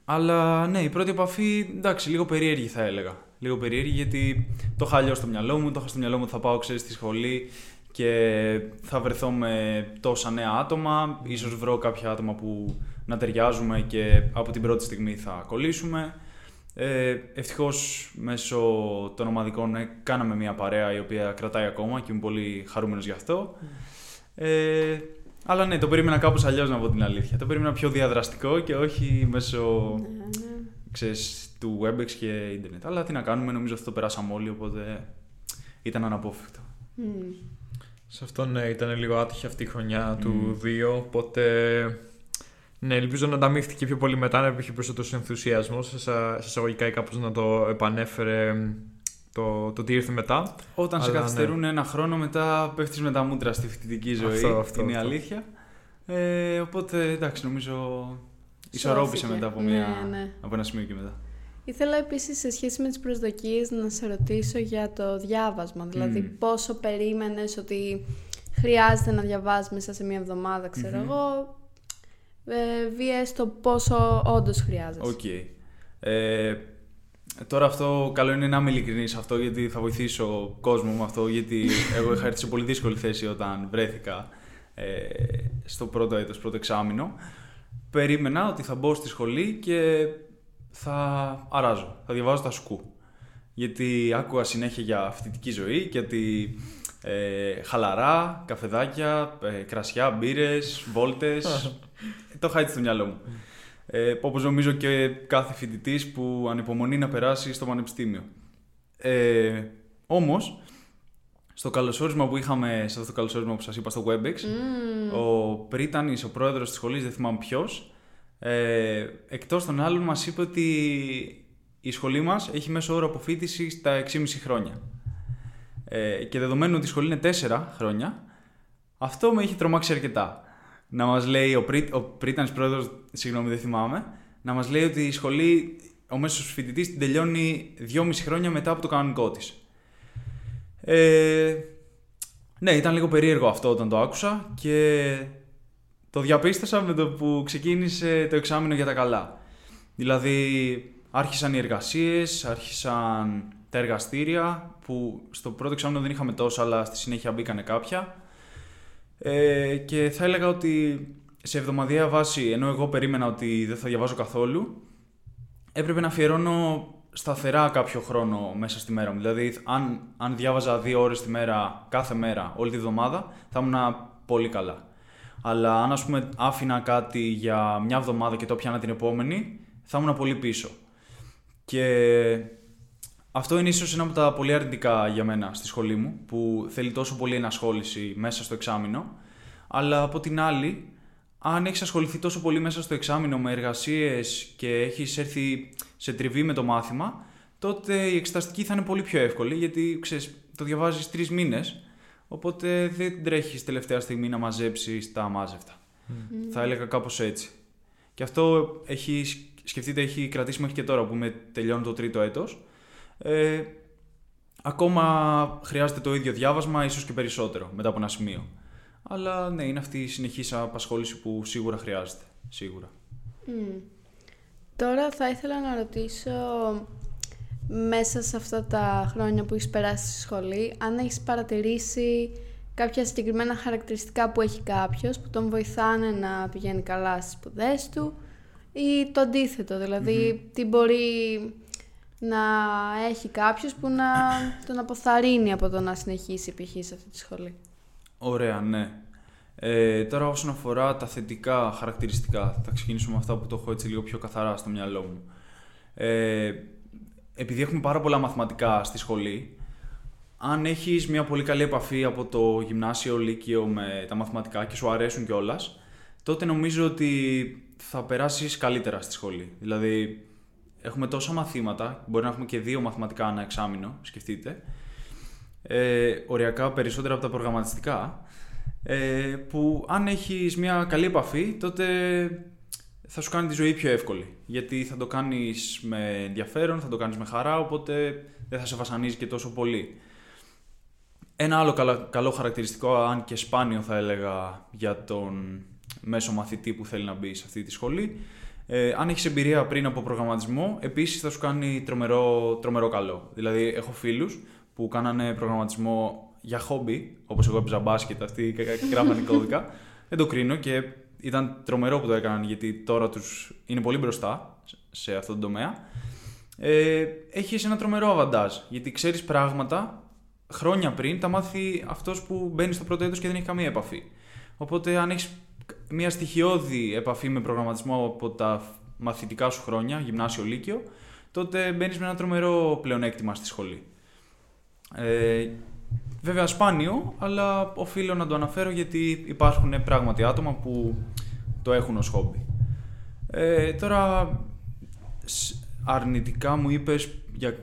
Αλλά ναι, η πρώτη επαφή, εντάξει, λίγο περίεργη θα έλεγα. Λίγο περίεργη γιατί το είχα αλλιώς στο μυαλό μου, το είχα στο μυαλό μου ότι θα πάω, ξέρεις, στη σχολή και θα βρεθώ με τόσα νέα άτομα, ίσως βρω κάποια άτομα που να ταιριάζουμε και από την πρώτη στιγμή θα κολλήσουμε. Ε, Ευτυχώς μέσω των ομαδικών ε, κάναμε μια παρέα η οποία κρατάει ακόμα και είμαι πολύ χαρούμενος γι' αυτό. Ε, αλλά ναι, το περίμενα κάπως αλλιώς να πω την αλήθεια. Το περίμενα πιο διαδραστικό και όχι μέσω Ναι, ναι. ξέρεις, του Webex και ίντερνετ. Αλλά τι να κάνουμε, νομίζω αυτό το περάσαμε όλοι, οπότε ήταν αναπόφευκτο. Μμμ. Σε αυτό ναι, ήταν λίγο άτυχη αυτή η χρονιά Μμμ. του 2, οπότε ναι, ελπίζω να ανταμείφθηκε πιο πολύ μετά, να υπήρχε περισσότερος ενθουσιασμός σε εσα- σε εισαγωγικά ή κάπως να το επανέφερε μ, το, το τι ήρθε μετά. Όταν σε Αλλά, καθυστερούν ένα χρόνο, μετά πέφτεις με τα μούτρα στη φοιτητική ζωή. Αυτό, αυτό, είναι η αυτό. αλήθεια. Ε, οπότε εντάξει, νομίζω ισορρόπησε Σώθηκε. μετά από, Ναι, μια, ναι. από ένα σημείο και μετά. Ήθελα επίσης σε σχέση με τις προσδοκίες να σε ρωτήσω για το διάβασμα. Δηλαδή Μμμ. πόσο περίμενες ότι χρειάζεται να διαβάζεις μέσα σε μία εβδομάδα, ξέρω Μμμ. εγώ. Ε, vs το πόσο όντως χρειάζεσαι. Οκ. Ε, τώρα αυτό καλό είναι να είμαι ειλικρινής σε αυτό γιατί θα βοηθήσω κόσμο με αυτό γιατί *laughs* εγώ είχα έρθει σε πολύ δύσκολη θέση όταν βρέθηκα ε, στο πρώτο έτος, πρώτο εξάμηνο. Περίμενα ότι θα μπω στη σχολή και θα αράζω, θα διαβάζω τα σκου. Γιατί άκουγα συνέχεια για φοιτητική ζωή και ότι ε, χαλαρά, καφεδάκια, ε, κρασιά, μπύρες, βόλτες. *laughs* το είχα έτσι στο μυαλό μου. Ε, Όπως νομίζω και κάθε φοιτητής που ανυπομονεί να περάσει στο πανεπιστήμιο. Ε, Όμως, στο καλωσόρισμα που είχαμε, σε αυτό το καλωσόρισμα που σας είπα στο WebEx, Μμμ. ο Πρίτανης, ο πρόεδρος της σχολής, δεν θυμάμαι ποιος, ε, εκτός των άλλων, μας είπε ότι η σχολή μας έχει μέσο όρο αποφύτηση στα 6,5 χρόνια. Ε, και δεδομένου ότι η σχολή είναι 4 χρόνια, αυτό με έχει τρομάξει αρκετά. Να μας λέει ο, Πρί, ο Πρίτανης πρόεδρος, συγγνώμη δεν θυμάμαι, να μας λέει ότι η σχολή, ο μέσος φοιτητής την τελειώνει 2,5 χρόνια μετά από το κανονικό της. Ε, ναι, ήταν λίγο περίεργο αυτό όταν το άκουσα και το διαπίστωσα με το που ξεκίνησε το εξάμεινο για τα καλά. Δηλαδή, άρχισαν οι εργασίες, άρχισαν τα εργαστήρια, που στο πρώτο εξάμεινο δεν είχαμε τόσα, αλλά στη συνέχεια μπήκανε κάποια. Ε, και θα έλεγα ότι σε εβδομαδιαία βάση, ενώ εγώ περίμενα ότι δεν θα διαβάζω καθόλου, έπρεπε να αφιερώνω σταθερά κάποιο χρόνο μέσα στη μέρα μου. Δηλαδή, αν, αν διάβαζα δύο ώρες τη μέρα, κάθε μέρα, όλη τη βδομάδα, θα ήμουν πολύ καλά. Αλλά αν ας πούμε άφηνα κάτι για μια εβδομάδα και το πιάνα την επόμενη, θα ήμουν πολύ πίσω. Και αυτό είναι ίσως ένα από τα πολύ αρνητικά για μένα στη σχολή μου, που θέλει τόσο πολύ ενασχόληση μέσα στο εξάμεινο, αλλά από την άλλη, αν έχεις ασχοληθεί τόσο πολύ μέσα στο εξάμεινο με εργασίες και έχεις έρθει σε τριβή με το μάθημα, τότε η εξεταστική θα είναι πολύ πιο εύκολη, γιατί ξέρεις, το διαβάζεις τρεις μήνες, οπότε δεν τρέχεις τελευταία στιγμή να μαζέψεις τα αμάζευτα. Θα έλεγα κάπως έτσι. Και αυτό έχει, σκεφτείτε, έχει κρατήσει μέχρι και τώρα που με τελειώνει το τρίτο έτος. Ε, ακόμα χρειάζεται το ίδιο διάβασμα, ίσως και περισσότερο, μετά από ένα σημείο. Αλλά ναι, είναι αυτή η συνεχής απασχόληση που σίγουρα χρειάζεται. Σίγουρα. Τώρα θα ήθελα να ρωτήσω μέσα σε αυτά τα χρόνια που έχεις περάσει στη σχολή, αν έχεις παρατηρήσει κάποια συγκεκριμένα χαρακτηριστικά που έχει κάποιος που τον βοηθάνε να πηγαίνει καλά στις σπουδές του ή το αντίθετο, δηλαδη τι μπορεί να έχει κάποιος που να τον αποθαρρύνει από το να συνεχίσει π.χ. σε αυτή τη σχολή. Ωραία, ναι. Ε, τώρα όσον αφορά τα θετικά χαρακτηριστικά, θα ξεκινήσουμε με αυτά που το έχω έτσι λίγο πιο καθαρά στο μυαλό μου. Ε, επειδή έχουμε πάρα πολλά μαθηματικά στη σχολή, αν έχεις μια πολύ καλή επαφή από το γυμνάσιο, λύκειο με τα μαθηματικά και σου αρέσουν κιόλας, τότε νομίζω ότι θα περάσεις καλύτερα στη σχολή. Δηλαδή, έχουμε τόσα μαθήματα, μπορεί να έχουμε και δύο μαθηματικά ένα εξάμεινο, σκεφτείτε, ε, οριακά περισσότερα από τα προγραμματιστικά, ε, που αν έχεις μια καλή επαφή, τότε θα σου κάνει τη ζωή πιο εύκολη. Γιατί θα το κάνεις με ενδιαφέρον, θα το κάνεις με χαρά, οπότε δεν θα σε βασανίζει και τόσο πολύ. Ένα άλλο καλό, καλό χαρακτηριστικό, αν και σπάνιο θα έλεγα για τον μέσο μαθητή που θέλει να μπει σε αυτή τη σχολή, ε, αν έχεις εμπειρία πριν από προγραμματισμό, επίσης θα σου κάνει τρομερό, τρομερό καλό. Δηλαδή, έχω φίλους που κάνανε προγραμματισμό για χόμπι, όπως εγώ έπαιζα μπάσκετ, αυτοί γράφανε κώδικα. *laughs* Δεν το κρίνω και ήταν τρομερό που το έκαναν γιατί τώρα τους είναι πολύ μπροστά σε αυτόν τον τομέα. Ε, έχεις ένα τρομερό αβαντάζ γιατί ξέρεις πράγματα χρόνια πριν τα μάθει αυτός που μπαίνει στο πρώτο έτος και δεν έχει καμία επαφή. Οπότε, αν έχεις μια στοιχειώδη επαφή με προγραμματισμό από τα μαθητικά σου χρόνια, γυμνάσιο, λύκειο, τότε μπαίνεις με ένα τρομερό πλεονέκτημα στη σχολή. Ε, βέβαια σπάνιο, αλλά οφείλω να το αναφέρω γιατί υπάρχουν πράγματι άτομα που το έχουν ως χόμπι. Ε, τώρα, αρνητικά μου είπες, για...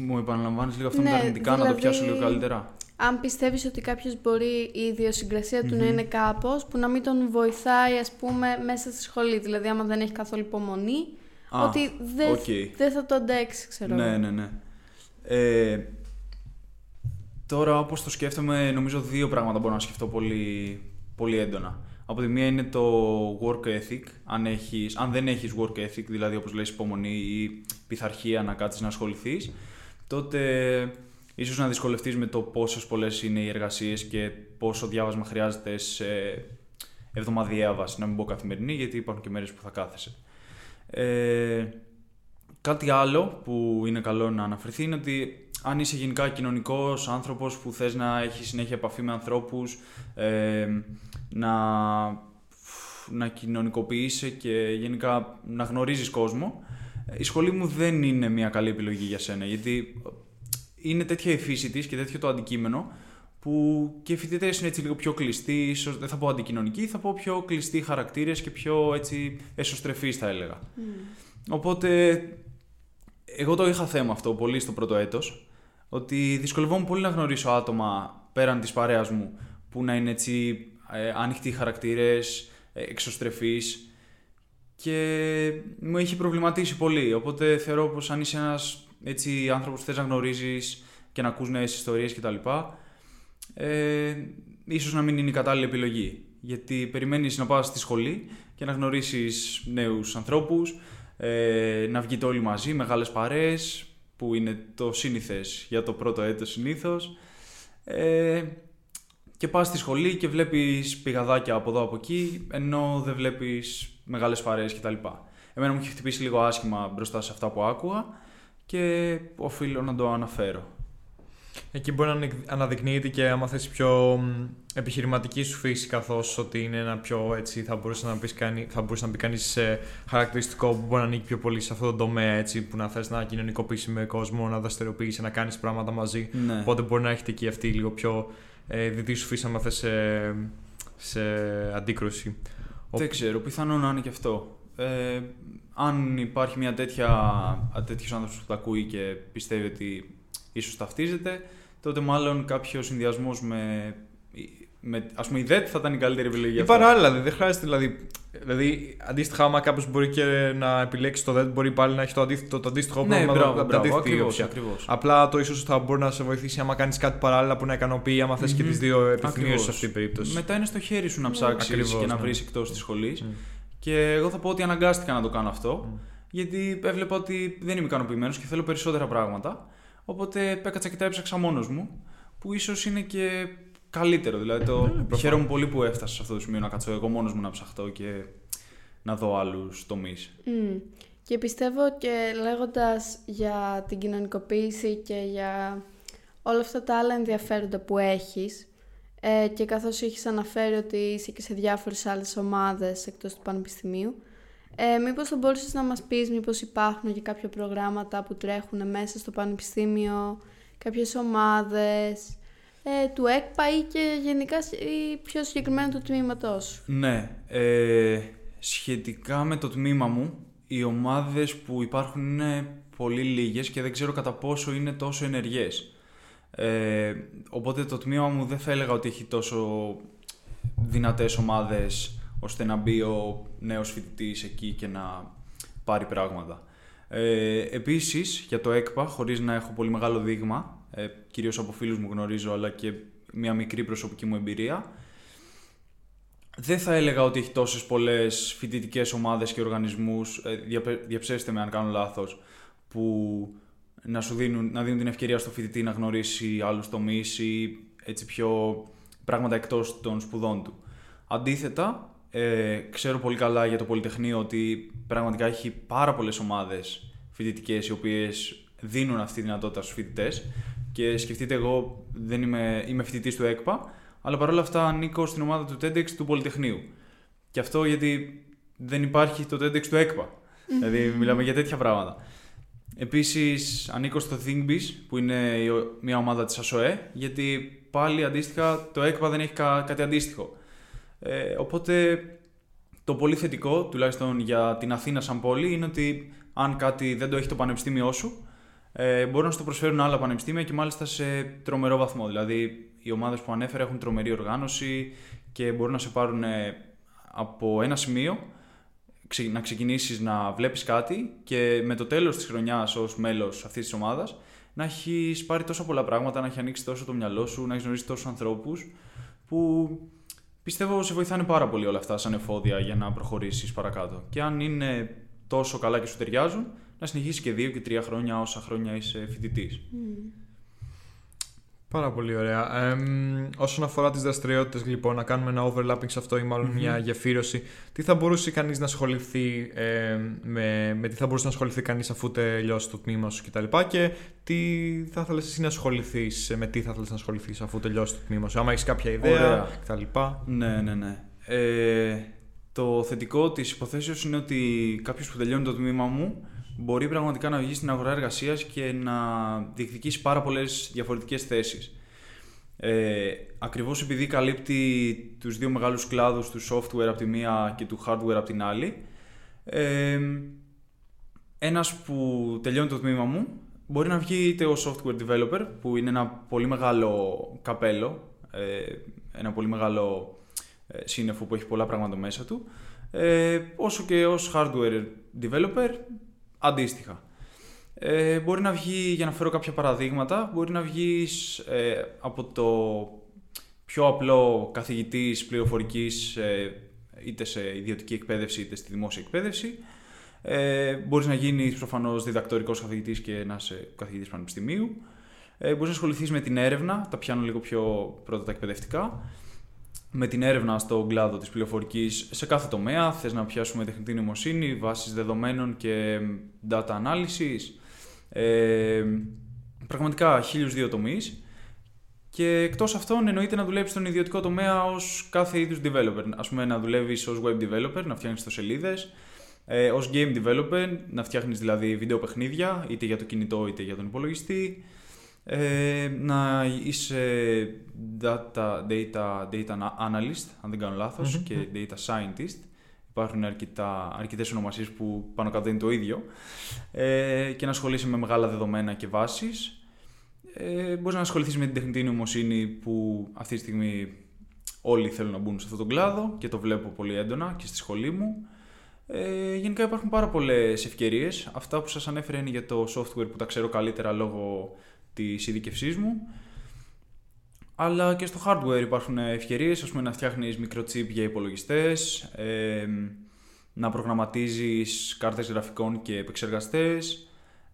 μου επαναλαμβάνεις λίγο αυτό με τα Ναι, αρνητικά, να το δηλαδή- πιάσω λίγο καλύτερα. Αν πιστεύεις ότι κάποιος μπορεί η ιδιοσυγκρασία του να είναι κάπως που να μην τον βοηθάει ας πούμε μέσα στη σχολή, δηλαδή άμα δεν έχει καθόλου υπομονή, Α, ότι δεν, οκ. δεν θα το αντέξει, ξέρω Ναι, εγώ. ναι, ναι. Ε, τώρα, όπως το σκέφτομαι, νομίζω δύο πράγματα μπορώ να σκεφτώ πολύ, πολύ έντονα. Από τη μία είναι το work ethic. Αν, έχεις, αν δεν έχεις work ethic, δηλαδή όπως λες υπομονή ή πειθαρχία να κάτσεις να ασχοληθείς, τότε ίσως να δυσκολευτείς με το πόσες πολλές είναι οι εργασίες και πόσο διάβασμα χρειάζεται σε εβδομαδιαία βάση, να μην πω καθημερινή, γιατί υπάρχουν και μέρες που θα κάθεσαι. Ε, Κάτι άλλο που είναι καλό να αναφερθεί είναι ότι αν είσαι γενικά κοινωνικός άνθρωπος που θες να έχει συνέχεια επαφή με ανθρώπους, ε, να, να κοινωνικοποιείσαι και γενικά να γνωρίζεις κόσμο, η σχολή μου δεν είναι μια καλή επιλογή για σένα γιατί είναι τέτοια η φύση της και τέτοιο το αντικείμενο που και οι φοιτητές είναι έτσι λίγο πιο κλειστοί, ίσως δεν θα πω αντικοινωνικοί, θα πω πιο κλειστοί χαρακτήρες και πιο έτσι εσωστρεφείς θα έλεγα. Οπότε εγώ το είχα θέμα αυτό πολύ στο πρώτο έτος, ότι δυσκολευόμουν πολύ να γνωρίσω άτομα πέραν της παρέας μου που να είναι έτσι ε, άνοιχτοι χαρακτήρες, ε, εξωστρεφείς και μου έχει προβληματίσει πολύ. Οπότε θεωρώ πως αν είσαι ένας έτσι, άνθρωπος που θες να γνωρίζεις και να ακούς νέες ιστορίες κτλ. Ε, ίσως να μην είναι η κατάλληλη επιλογή. Γιατί περιμένεις να πας στη σχολή και να γνωρίσεις νέους ανθρώπους, ε, να βγείτε όλοι μαζί, μεγάλες παρέες, που είναι το σύνηθες για το πρώτο έτος συνήθως. Ε, και πας στη σχολή και βλέπεις πηγαδάκια από εδώ από εκεί, ενώ δεν βλέπεις μεγάλες παρέες κτλ. Εμένα μου είχε χτυπήσει λίγο άσχημα μπροστά σε αυτά που άκουγα και οφείλω να το αναφέρω. Εκεί μπορεί να αναδεικνύεται και άμα θες πιο επιχειρηματική σου φύση καθώς ότι είναι ένα πιο έτσι θα μπορούσε να, πεις, θα μπορούσε να πει κανείς χαρακτηριστικό που μπορεί να ανήκει πιο πολύ σε αυτό το τομέα έτσι που να θες να κοινωνικοποιήσει με κόσμο, να δραστηριοποιήσει, να κάνεις πράγματα μαζί Ναι. οπότε μπορεί να έχετε εκεί αυτή λίγο πιο ε, δυτή σου φύση άμα θες σε, σε αντίκρουση. Δεν ξέρω, πιθανόν να είναι και αυτό. Ε, αν υπάρχει μια τέτοια, τέτοιος άνθρωπος που τα ακούει και πιστεύει ότι ίσως ταυτίζεται, τότε μάλλον κάποιος συνδυασμός με, με. Α πούμε, η ΔΕΤ θα ήταν η καλύτερη επιλογή. Ή παράλληλα, δηλαδή, δεν χρειάζεται. Δηλαδή, δηλαδή αντίστοιχα, άμα κάποιος μπορεί και να επιλέξει το ΔΕΤ, μπορεί πάλι να έχει το αντίθετο, το αντίστοιχο ναι, πρόβλημα. μπράβο, μπράβο, ακριβώς, όψια. ακριβώς. Απλά το ίσως θα μπορεί να σε βοηθήσει άμα κάνεις κάτι παράλληλα που να ικανοποιεί, άμα θες Mm-hmm. και τις δύο επιθυμίες Ακριβώς. σε αυτή την περίπτωση. Μετά είναι στο χέρι σου να ψάξεις Ακριβώς, και να ναι. βρεις εκτός της σχολής. Mm. Και εγώ θα πω ότι αναγκάστηκα να το κάνω αυτό. Mm. Γιατί έβλεπα ότι δεν είμαι ικανοποιημένος και θέλω περισσότερα πράγματα. Οπότε έκατσα και τα έψαξα μόνος μου. Που ίσως είναι και καλύτερο. Δηλαδή το προφανώς. χαίρομαι πολύ που έφτασα σε αυτό το σημείο να κάτσω εγώ μόνος μου να ψαχτώ και να δω άλλους τομείς. Μμ. Και πιστεύω και λέγοντας για την κοινωνικοποίηση και για όλα αυτά τα άλλα ενδιαφέροντα που έχεις ε, και καθώς έχεις αναφέρει ότι είσαι και σε διάφορες άλλες ομάδες εκτός του πανεπιστημίου ε, μήπως θα μπορούσες να μας πεις μήπως υπάρχουν και κάποια προγράμματα που τρέχουν μέσα στο πανεπιστήμιο, κάποιες ομάδες ε, του ΕΚΠΑ ή και γενικά σ- ή πιο συγκεκριμένα του τμήματός σου; Ναι. Ε, σχετικά με το τμήμα μου, οι ομάδες που υπάρχουν είναι πολύ λίγες και δεν ξέρω κατά πόσο είναι τόσο ενεργές. Ε, οπότε το τμήμα μου δεν θα έλεγα ότι έχει τόσο δυνατές ομάδες ώστε να μπει ο νέος φοιτητής εκεί και να πάρει πράγματα. Ε, επίσης, για το ΕΚΠΑ, χωρίς να έχω πολύ μεγάλο δείγμα, ε, κυρίως από φίλους μου γνωρίζω, αλλά και μια μικρή προσωπική μου εμπειρία, δεν θα έλεγα ότι έχει τόσες πολλές φοιτητικές ομάδες και οργανισμούς, ε, διαπε- διαψεύστε με αν κάνω λάθος, που να σου δίνουν, να δίνουν την ευκαιρία στο φοιτητή να γνωρίσει άλλους τομείς ή έτσι πιο πράγματα εκτός των σπουδών του. Αντίθετα, ε, ξέρω πολύ καλά για το Πολυτεχνείο ότι πραγματικά έχει πάρα πολλές ομάδες φοιτητικές οι οποίες δίνουν αυτή τη δυνατότητα στους φοιτητές και σκεφτείτε εγώ δεν είμαι, είμαι φοιτητής του ΕΚΠΑ αλλά παρόλα αυτά ανήκω στην ομάδα του TEDx του Πολυτεχνείου. Και αυτό γιατί δεν υπάρχει το TEDx του ΕΚΠΑ. δηλαδή μιλάμε για τέτοια πράγματα. Επίσης ανήκω στο ThinkBiz που είναι η ο- μια ομάδα της ΑΣΟΕ γιατί πάλι αντίστοιχα το ΕΚΠΑ δεν έχει κα- κάτι αντίστοιχο. Ε, οπότε το πολύ θετικό, τουλάχιστον για την Αθήνα σαν πόλη, είναι ότι αν κάτι δεν το έχει το πανεπιστήμιό σου, ε, μπορούν να σου το προσφέρουν άλλα πανεπιστήμια και μάλιστα σε τρομερό βαθμό. Δηλαδή, οι ομάδες που ανέφερα έχουν τρομερή οργάνωση και μπορούν να σε πάρουν ε, από ένα σημείο ξε- να ξεκινήσεις να βλέπεις κάτι και με το τέλος της χρονιάς ως μέλος αυτής της ομάδας να έχεις πάρει τόσα πολλά πράγματα, να έχει ανοίξει τόσο το μυαλό σου, να έχεις γνωρίσει τόσους ανθρώπους που πιστεύω σε βοηθάνε πάρα πολύ όλα αυτά σαν εφόδια για να προχωρήσεις παρακάτω. Και αν είναι τόσο καλά και σου ταιριάζουν, να συνεχίσεις και δύο και τρία χρόνια όσα χρόνια είσαι φοιτητής. Πάρα πολύ ωραία. Εμ, όσον αφορά τις δραστηριότητες, λοιπόν, να κάνουμε ένα overlapping σε αυτό ή μαλλον μια γεφύρωση, τι θα μπορούσε κανείς να ασχοληθεί ε, με, με τι θα μπορούσε να ασχοληθεί κανείς αφού τελειώσει το τμήμα σου κτλ. Και, και τι θα ήθελες εσύ να ασχοληθείς, με τι θα ήθελες να ασχοληθείς αφού τελειώσει το τμήμα σου. Άμα έχεις κάποια ιδέα Ωραία. κτλ. Ναι, ναι, ναι. Ε, το θετικό της υποθέσεως είναι ότι κάποιος που τελειώνει το τμήμα μου μπορεί πραγματικά να βγει στην αγορά εργασίας και να διεκδικήσει πάρα πολλές διαφορετικές θέσεις. Ε, ακριβώς επειδή καλύπτει τους δύο μεγάλους κλάδους του software από τη μία και του hardware από την άλλη, ε, ένας που τελειώνει το τμήμα μου μπορεί να βγει είτε ως software developer, που είναι ένα πολύ μεγάλο καπέλο, ε, ένα πολύ μεγάλο ε, σύννεφο που έχει πολλά πράγματα μέσα του, ε, όσο και ως hardware developer, αντίστοιχα. Ε, μπορεί να βγει, για να φέρω κάποια παραδείγματα, μπορεί να βγεις από το πιο απλό καθηγητής πληροφορικής ε, είτε σε ιδιωτική εκπαίδευση είτε στη δημόσια εκπαίδευση. Ε, μπορείς να γίνεις προφανώς διδακτορικός καθηγητής και να είσαι καθηγητής πανεπιστημίου. Ε, μπορείς να ασχοληθείς με την έρευνα, τα πιάνω λίγο πιο πρώτα τα εκπαιδευτικά. Με την έρευνα στον κλάδο της πληροφορικής σε κάθε τομέα. Θες να πιάσουμε τεχνητή νοημοσύνη, βάσεις δεδομένων και data analysis. Ε, πραγματικά χίλιους δύο τομείς. Και εκτός αυτών εννοείται να δουλέψεις στον ιδιωτικό τομέα ως κάθε είδους developer. Ας πούμε να δουλεύεις ως web developer, να φτιάχνεις ιστοσελίδες, ε, ως game developer, να φτιάχνεις δηλαδή βίντεο παιχνίδια, είτε για το κινητό είτε για τον υπολογιστή, ε, να είσαι data, data, data analyst, αν δεν κάνω και data scientist. Υπάρχουν αρκετά, αρκετές ονομασίες που πάνω κάτω είναι το ίδιο. Ε, και να ασχολείσαι με μεγάλα δεδομένα και βάσεις. Ε, μπορείς να ασχοληθείς με την τεχνητή νοημοσύνη που αυτή τη στιγμή όλοι θέλουν να μπουν σε αυτόν τον κλάδο και το βλέπω πολύ έντονα και στη σχολή μου. Ε, γενικά υπάρχουν πάρα πολλές ευκαιρίες. Αυτά που σας ανέφερα είναι για το software που τα ξέρω καλύτερα λόγω της ειδικευσής μου. Αλλά και στο hardware υπάρχουν ευκαιρίες, ας πούμε να φτιάχνεις μικρό chip για υπολογιστές, ε, να προγραμματίζεις κάρτες γραφικών και επεξεργαστές.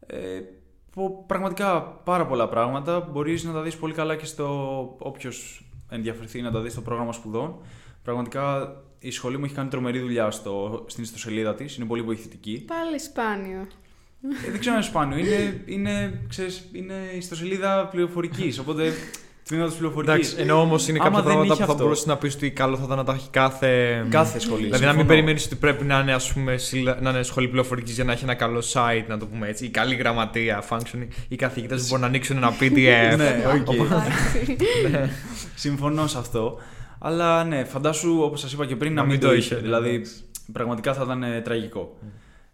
Ε, πραγματικά πάρα πολλά πράγματα. Μπορείς να τα δεις πολύ καλά και στο όποιος ενδιαφερθεί να τα δει στο πρόγραμμα σπουδών. Πραγματικά η σχολή μου έχει κάνει τρομερή δουλειά στο, στην ιστοσελίδα της. Είναι πολύ βοηθητική. Πάλι σπάνιο. Ε, δεν ξέρω αν είναι σπάνιο. Είναι, είναι, ξέρεις, είναι ιστοσελίδα πληροφορικής. Οπότε τμήματος πληροφορικής. Εντάξει, ενώ όμως είναι κάποια πράγματα που θα μπορούσε να πεις ότι καλό θα ήταν να τα έχει κάθε. Κάθε σχολή. Δηλαδή να μην περιμένεις ότι πρέπει να είναι, ας πούμε, να είναι σχολή πληροφορικής για να έχει ένα καλό site, να το πούμε έτσι. Ή καλή γραμματεία, function. Οι καθηγητές που μπορούν να ανοίξουν ένα PDF. ναι, okay. Συμφωνώ σε αυτό. Αλλά ναι, φαντάσου όπως σας είπα και πριν να, μην το είχε. Δηλαδή, πραγματικά θα ήταν ε, τραγικό.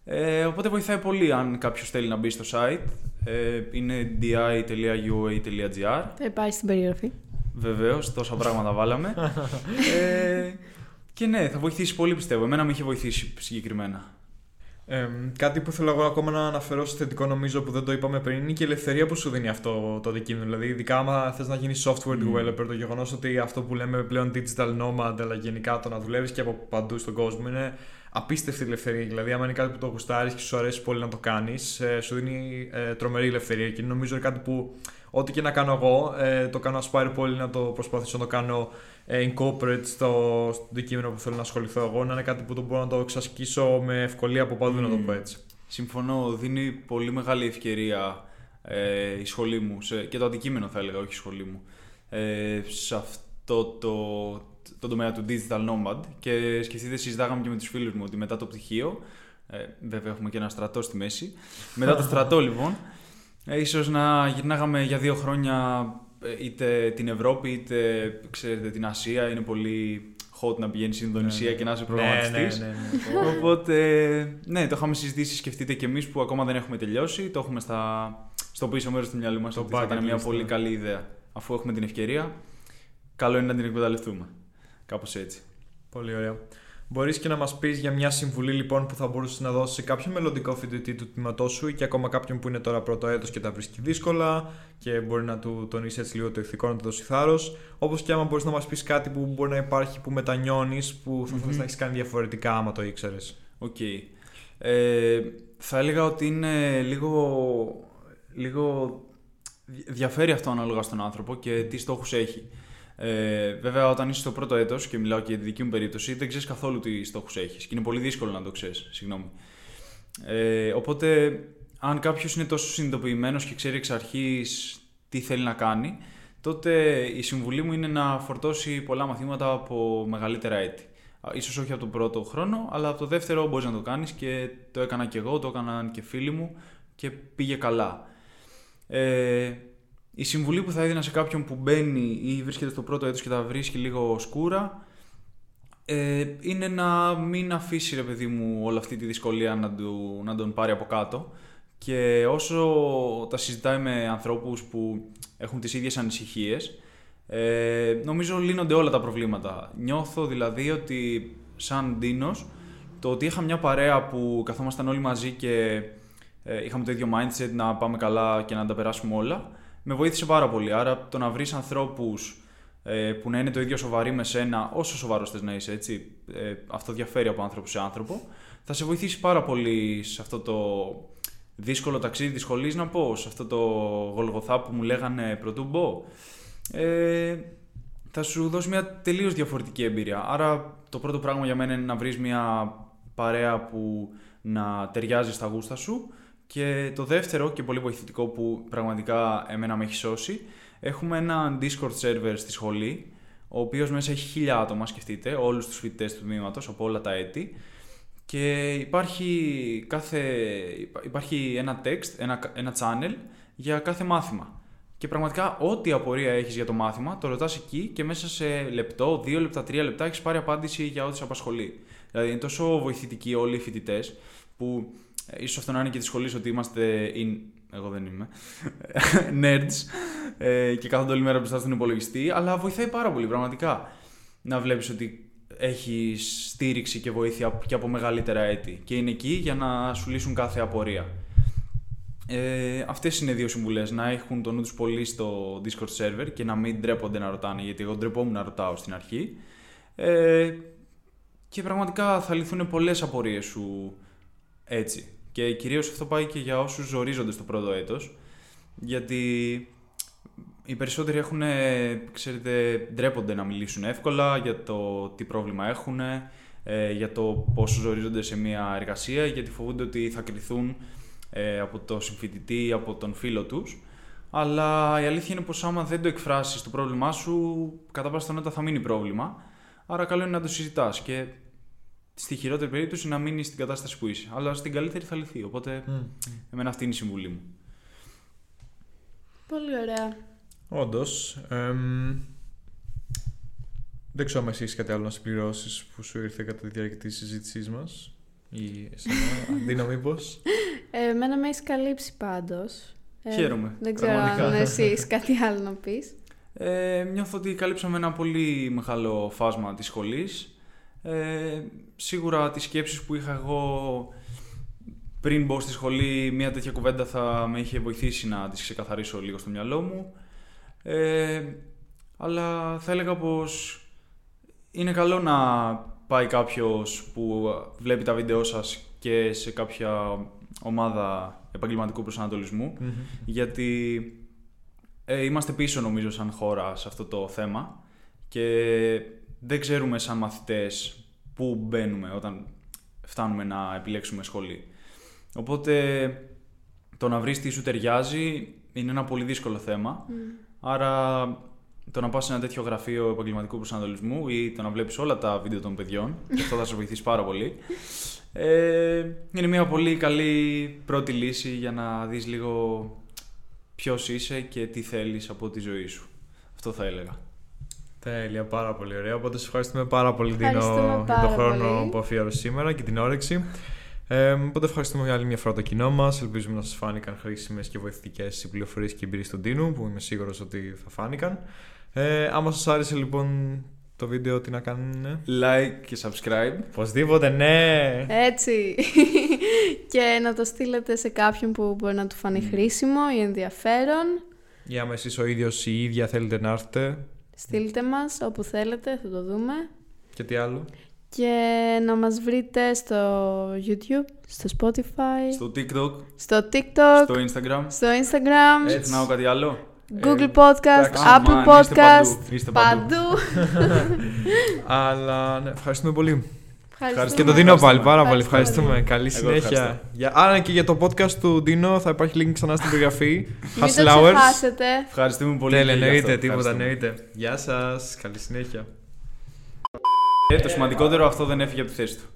Ε, οπότε βοηθάει πολύ αν κάποιος θέλει να μπει στο site. Ε, είναι di.ua.gr. Θα υπάρχει στην περιγραφή. Βεβαίως, τόσα πράγματα βάλαμε. *laughs* ε, και ναι, θα βοηθήσει πολύ πιστεύω. Εμένα με είχε βοηθήσει συγκεκριμένα. Ε, κάτι που θέλω εγώ ακόμα να αναφερώ στο θετικό νομίζω που δεν το είπαμε πριν είναι και η ελευθερία που σου δίνει αυτό το αντικείμενο. Δηλαδή, ειδικά άμα θες να γίνεις software mm. developer, το γεγονός ότι αυτό που λέμε πλέον digital nomad, αλλά γενικά το να δουλεύεις και από παντού στον κόσμο είναι απίστευτη ελευθερία. Δηλαδή, άμα είναι κάτι που το γουστάρεις και σου αρέσει πολύ να το κάνεις, ε, σου δίνει ε, τρομερή ελευθερία. Και νομίζω είναι κάτι που ό,τι και να κάνω εγώ, ε, το κάνω aspire πολύ να το προσπαθήσω να το κάνω ε, incorporate στο, στο αντικείμενο που θέλω να ασχοληθώ εγώ, να είναι κάτι που το μπορώ να το εξασκήσω με ευκολία από παντού, mm. να το πω έτσι. Συμφωνώ, δίνει πολύ μεγάλη ευκαιρία ε, η σχολή μου, σε, και το αντικείμενο θα έλεγα, όχι η σχολή μου, ε, σε αυτό το, το τομέα του digital nomad και σκεφτείτε συζητάγαμε και με τους φίλους μου ότι μετά το πτυχίο, ε, βέβαια έχουμε και ένα στρατό στη μέση, μετά το στρατό *laughs* λοιπόν, ε, ίσως να γυρνάγαμε για δύο χρόνια ε, είτε την Ευρώπη είτε ξέρετε, την Ασία. Είναι πολύ hot να πηγαίνει στην Ινδονησία ναι, και να είσαι προγραμματιστής. Ναι, ναι, ναι, ναι, Οπότε, ναι, το είχαμε συζητήσει. Σκεφτείτε και εμείς που ακόμα δεν έχουμε τελειώσει. Το έχουμε στα, στο πίσω μέρος του μυαλού μας. ότι θα ήταν μια πολύ καλή ιδέα. Αφού έχουμε την ευκαιρία, καλό είναι να την εκμεταλλευτούμε. Κάπως έτσι. Πολύ ωραία. Μπορείς και να μας πεις για μια συμβουλή λοιπόν που θα μπορούσες να δώσεις σε κάποιο μελλοντικό φοιτητή του τμήματός σου ή και ακόμα κάποιον που είναι τώρα πρώτο έτος και τα βρίσκει δύσκολα και μπορεί να του τονίσει έτσι λίγο το ηθικό, να του δώσει θάρρος. Όπως και άμα μπορείς να μας πεις κάτι που μπορεί να υπάρχει που μετανιώνεις, που θα μμ να έχεις κάνει διαφορετικά άμα το ήξερες. OK. Okay. Ε, θα έλεγα ότι είναι λίγο, λίγο διαφέρει αυτό ανάλογα στον άνθρωπο και τι στόχους έχει. Ε, βέβαια, όταν είσαι στο πρώτο έτος και μιλάω και για τη δική μου περίπτωση, δεν ξέρεις καθόλου τι στόχους έχεις και είναι πολύ δύσκολο να το ξέρεις. Συγγνώμη. Ε, οπότε, αν κάποιος είναι τόσο συνειδητοποιημένος και ξέρει εξ αρχής τι θέλει να κάνει, τότε η συμβουλή μου είναι να φορτώσει πολλά μαθήματα από μεγαλύτερα έτη. Ίσως όχι από τον πρώτο χρόνο, αλλά από το δεύτερο μπορείς να το κάνεις και το έκανα και εγώ, το έκαναν και φίλοι μου και πήγε καλά. Ε, η συμβουλή που θα έδινα σε κάποιον που μπαίνει ή βρίσκεται στο πρώτο έτος και τα βρίσκει λίγο σκούρα ε, είναι να μην αφήσει ρε παιδί μου όλη αυτή τη δυσκολία να, του, να τον πάρει από κάτω και όσο τα συζητάει με ανθρώπους που έχουν τις ίδιες ανησυχίες ε, νομίζω λύνονται όλα τα προβλήματα. Νιώθω δηλαδή ότι σαν Ντίνος το ότι είχα μια παρέα που καθόμασταν όλοι μαζί και ε, είχαμε το ίδιο mindset να πάμε καλά και να τα περάσουμε όλα με βοήθησε πάρα πολύ. Άρα το να βρεις ανθρώπους ε, που να είναι το ίδιο σοβαροί με σένα, όσο σοβαρός θες να είσαι, έτσι, ε, αυτό διαφέρει από άνθρωπο σε άνθρωπο, θα σε βοηθήσει πάρα πολύ σε αυτό το δύσκολο ταξίδι τη σχολής, να πω, σε αυτό το γολγοθά που μου λέγανε πρωτού μπω. Ε, θα σου δώσει μια τελείως διαφορετική εμπειρία. Άρα το πρώτο πράγμα για μένα είναι να βρεις μια παρέα που να ταιριάζει στα γούστα σου Και το δεύτερο και πολύ βοηθητικό που πραγματικά εμένα με έχει σώσει, έχουμε ένα Discord server στη σχολή, ο οποίος μέσα έχει χίλια άτομα, σκεφτείτε, όλους τους φοιτητές του τμήματος από όλα τα έτη. Και υπάρχει, κάθε, υπάρχει ένα text, ένα, ένα channel για κάθε μάθημα. Και πραγματικά ό,τι απορία έχεις για το μάθημα, το ρωτάς εκεί και μέσα σε λεπτό, δύο λεπτά, τρία λεπτά έχεις πάρει απάντηση για ό,τι σε απασχολεί. Δηλαδή είναι τόσο βοηθητικοί όλοι οι φοιτητές που ε, ίσως αυτό να είναι και τη σχολή ότι είμαστε. In... Εγώ δεν είμαι. *laughs* Nerds. Ε, και κάθονται όλη μέρα μπροστά στον υπολογιστή. Αλλά βοηθάει πάρα πολύ, πραγματικά. Να βλέπεις ότι έχει στήριξη και βοήθεια και από μεγαλύτερα έτη. Και είναι εκεί για να σου λύσουν κάθε απορία. Ε, αυτές είναι δύο συμβουλές, να έχουν το νου τους πολύ στο Discord server και να μην ντρέπονται να ρωτάνε, γιατί εγώ ντρεπόμουν να ρωτάω στην αρχή. Ε, και πραγματικά θα λυθούν πολλές απορίες σου έτσι. Και κυρίως αυτό πάει και για όσους ζορίζονται στο πρώτο έτος, γιατί οι περισσότεροι έχουν, ξέρετε, ντρέπονται να μιλήσουν εύκολα για το τι πρόβλημα έχουν, ε, για το πόσο ζορίζονται σε μια εργασία, γιατί φοβούνται ότι θα κρυθούν ε, από το συμφοιτητή ή από τον φίλο τους. Αλλά η αλήθεια είναι πως άμα δεν το εκφράσεις το πρόβλημά σου, κατά πάσα πιθανότητα θα μείνει πρόβλημα. Άρα καλό είναι να το συζητάς και στη χειρότερη περίπτωση να μείνει στην κατάσταση που είσαι. Αλλά στην καλύτερη θα λυθεί. Οπότε, mm. εμένα αυτή είναι η συμβουλή μου. Πολύ ωραία. Όντως. δεν ξέρω αν έχεις κάτι άλλο να συμπληρώσεις που σου ήρθε κατά τη διάρκεια της συζήτησής μας. Ή εσένα, *laughs* Αντίνο, μήπως. Ε, εμένα με έχεις καλύψει πάντως. Ε, Χαίρομαι. Δεν ξέρω αν εσύ κάτι άλλο να πεις. Ε, νιώθω ότι καλύψαμε ένα πολύ μεγάλο φάσμα της σχολής. Ε, σίγουρα τις σκέψεις που είχα εγώ πριν μπω στη σχολή, μια τέτοια κουβέντα θα με είχε βοηθήσει να τις ξεκαθαρίσω λίγο στο μυαλό μου. Ε, αλλά θα έλεγα πως είναι καλό να πάει κάποιος που βλέπει τα βίντεο σας και σε κάποια ομάδα επαγγελματικού γιατί ε, είμαστε πίσω νομίζω σαν χώρα σε αυτό το θέμα και δεν ξέρουμε σαν μαθητές πού μπαίνουμε όταν φτάνουμε να επιλέξουμε σχολή. Οπότε το να βρεις τι σου ταιριάζει είναι ένα πολύ δύσκολο θέμα. Άρα το να πας σε ένα τέτοιο γραφείο επαγγελματικού προσανατολισμού ή το να βλέπεις όλα τα βίντεο των παιδιών, *laughs* και αυτό θα σε βοηθήσει πάρα πολύ, ε, είναι μια πολύ καλή πρώτη λύση για να δεις λίγο ποιος είσαι και τι θέλεις από τη ζωή σου. Αυτό θα έλεγα. Τέλεια, πάρα πολύ ωραία. Οπότε σε ευχαριστούμε πάρα πολύ, Δίνο, για τον χρόνο που αφιέρωσε σήμερα και την όρεξη. Ε, οπότε ευχαριστούμε για άλλη μια φορά το κοινό μας. Ελπίζουμε να σας φάνηκαν χρήσιμες και βοηθητικές οι πληροφορίες και εμπειρίες του Ντίνου, που είμαι σίγουρος ότι θα φάνηκαν. Ε, άμα σας άρεσε λοιπόν το βίντεο, τι να κάνουν. Like και subscribe. Οπωσδήποτε, ναι! Έτσι. *laughs* και να το στείλετε σε κάποιον που μπορεί να του φανεί χρήσιμο ή ενδιαφέρον. Ή άμα εσείς ο ίδιος ή η ίδια θέλετε να έρθετε. Στείλτε μας όπου θέλετε, θα το δούμε. Και τι άλλο; Και να μας βρείτε στο YouTube, στο Spotify, στο TikTok, στο TikTok, στο Instagram, στο Instagram. Έτσι, να κάτι άλλο; Google ε, Podcast, Apple Podcast, είστε παντού. *laughs* Αλλά ναι, ευχαριστούμε πολύ. Ευχαριστούμε. Και το Δίνο πάλι πάρα πολύ. Ευχαριστούμε. Καλή συνέχεια. Για... Άρα και για το podcast του Δίνο θα υπάρχει link ξανά στην περιγραφή. Μην το ξεχάσετε. Ευχαριστούμε πολύ. Τέλεια, εννοείται. Τίποτα, εννοείται. Γεια σας. Καλή συνέχεια. Ε, το σημαντικότερο αυτό δεν έφυγε από τη θέση του.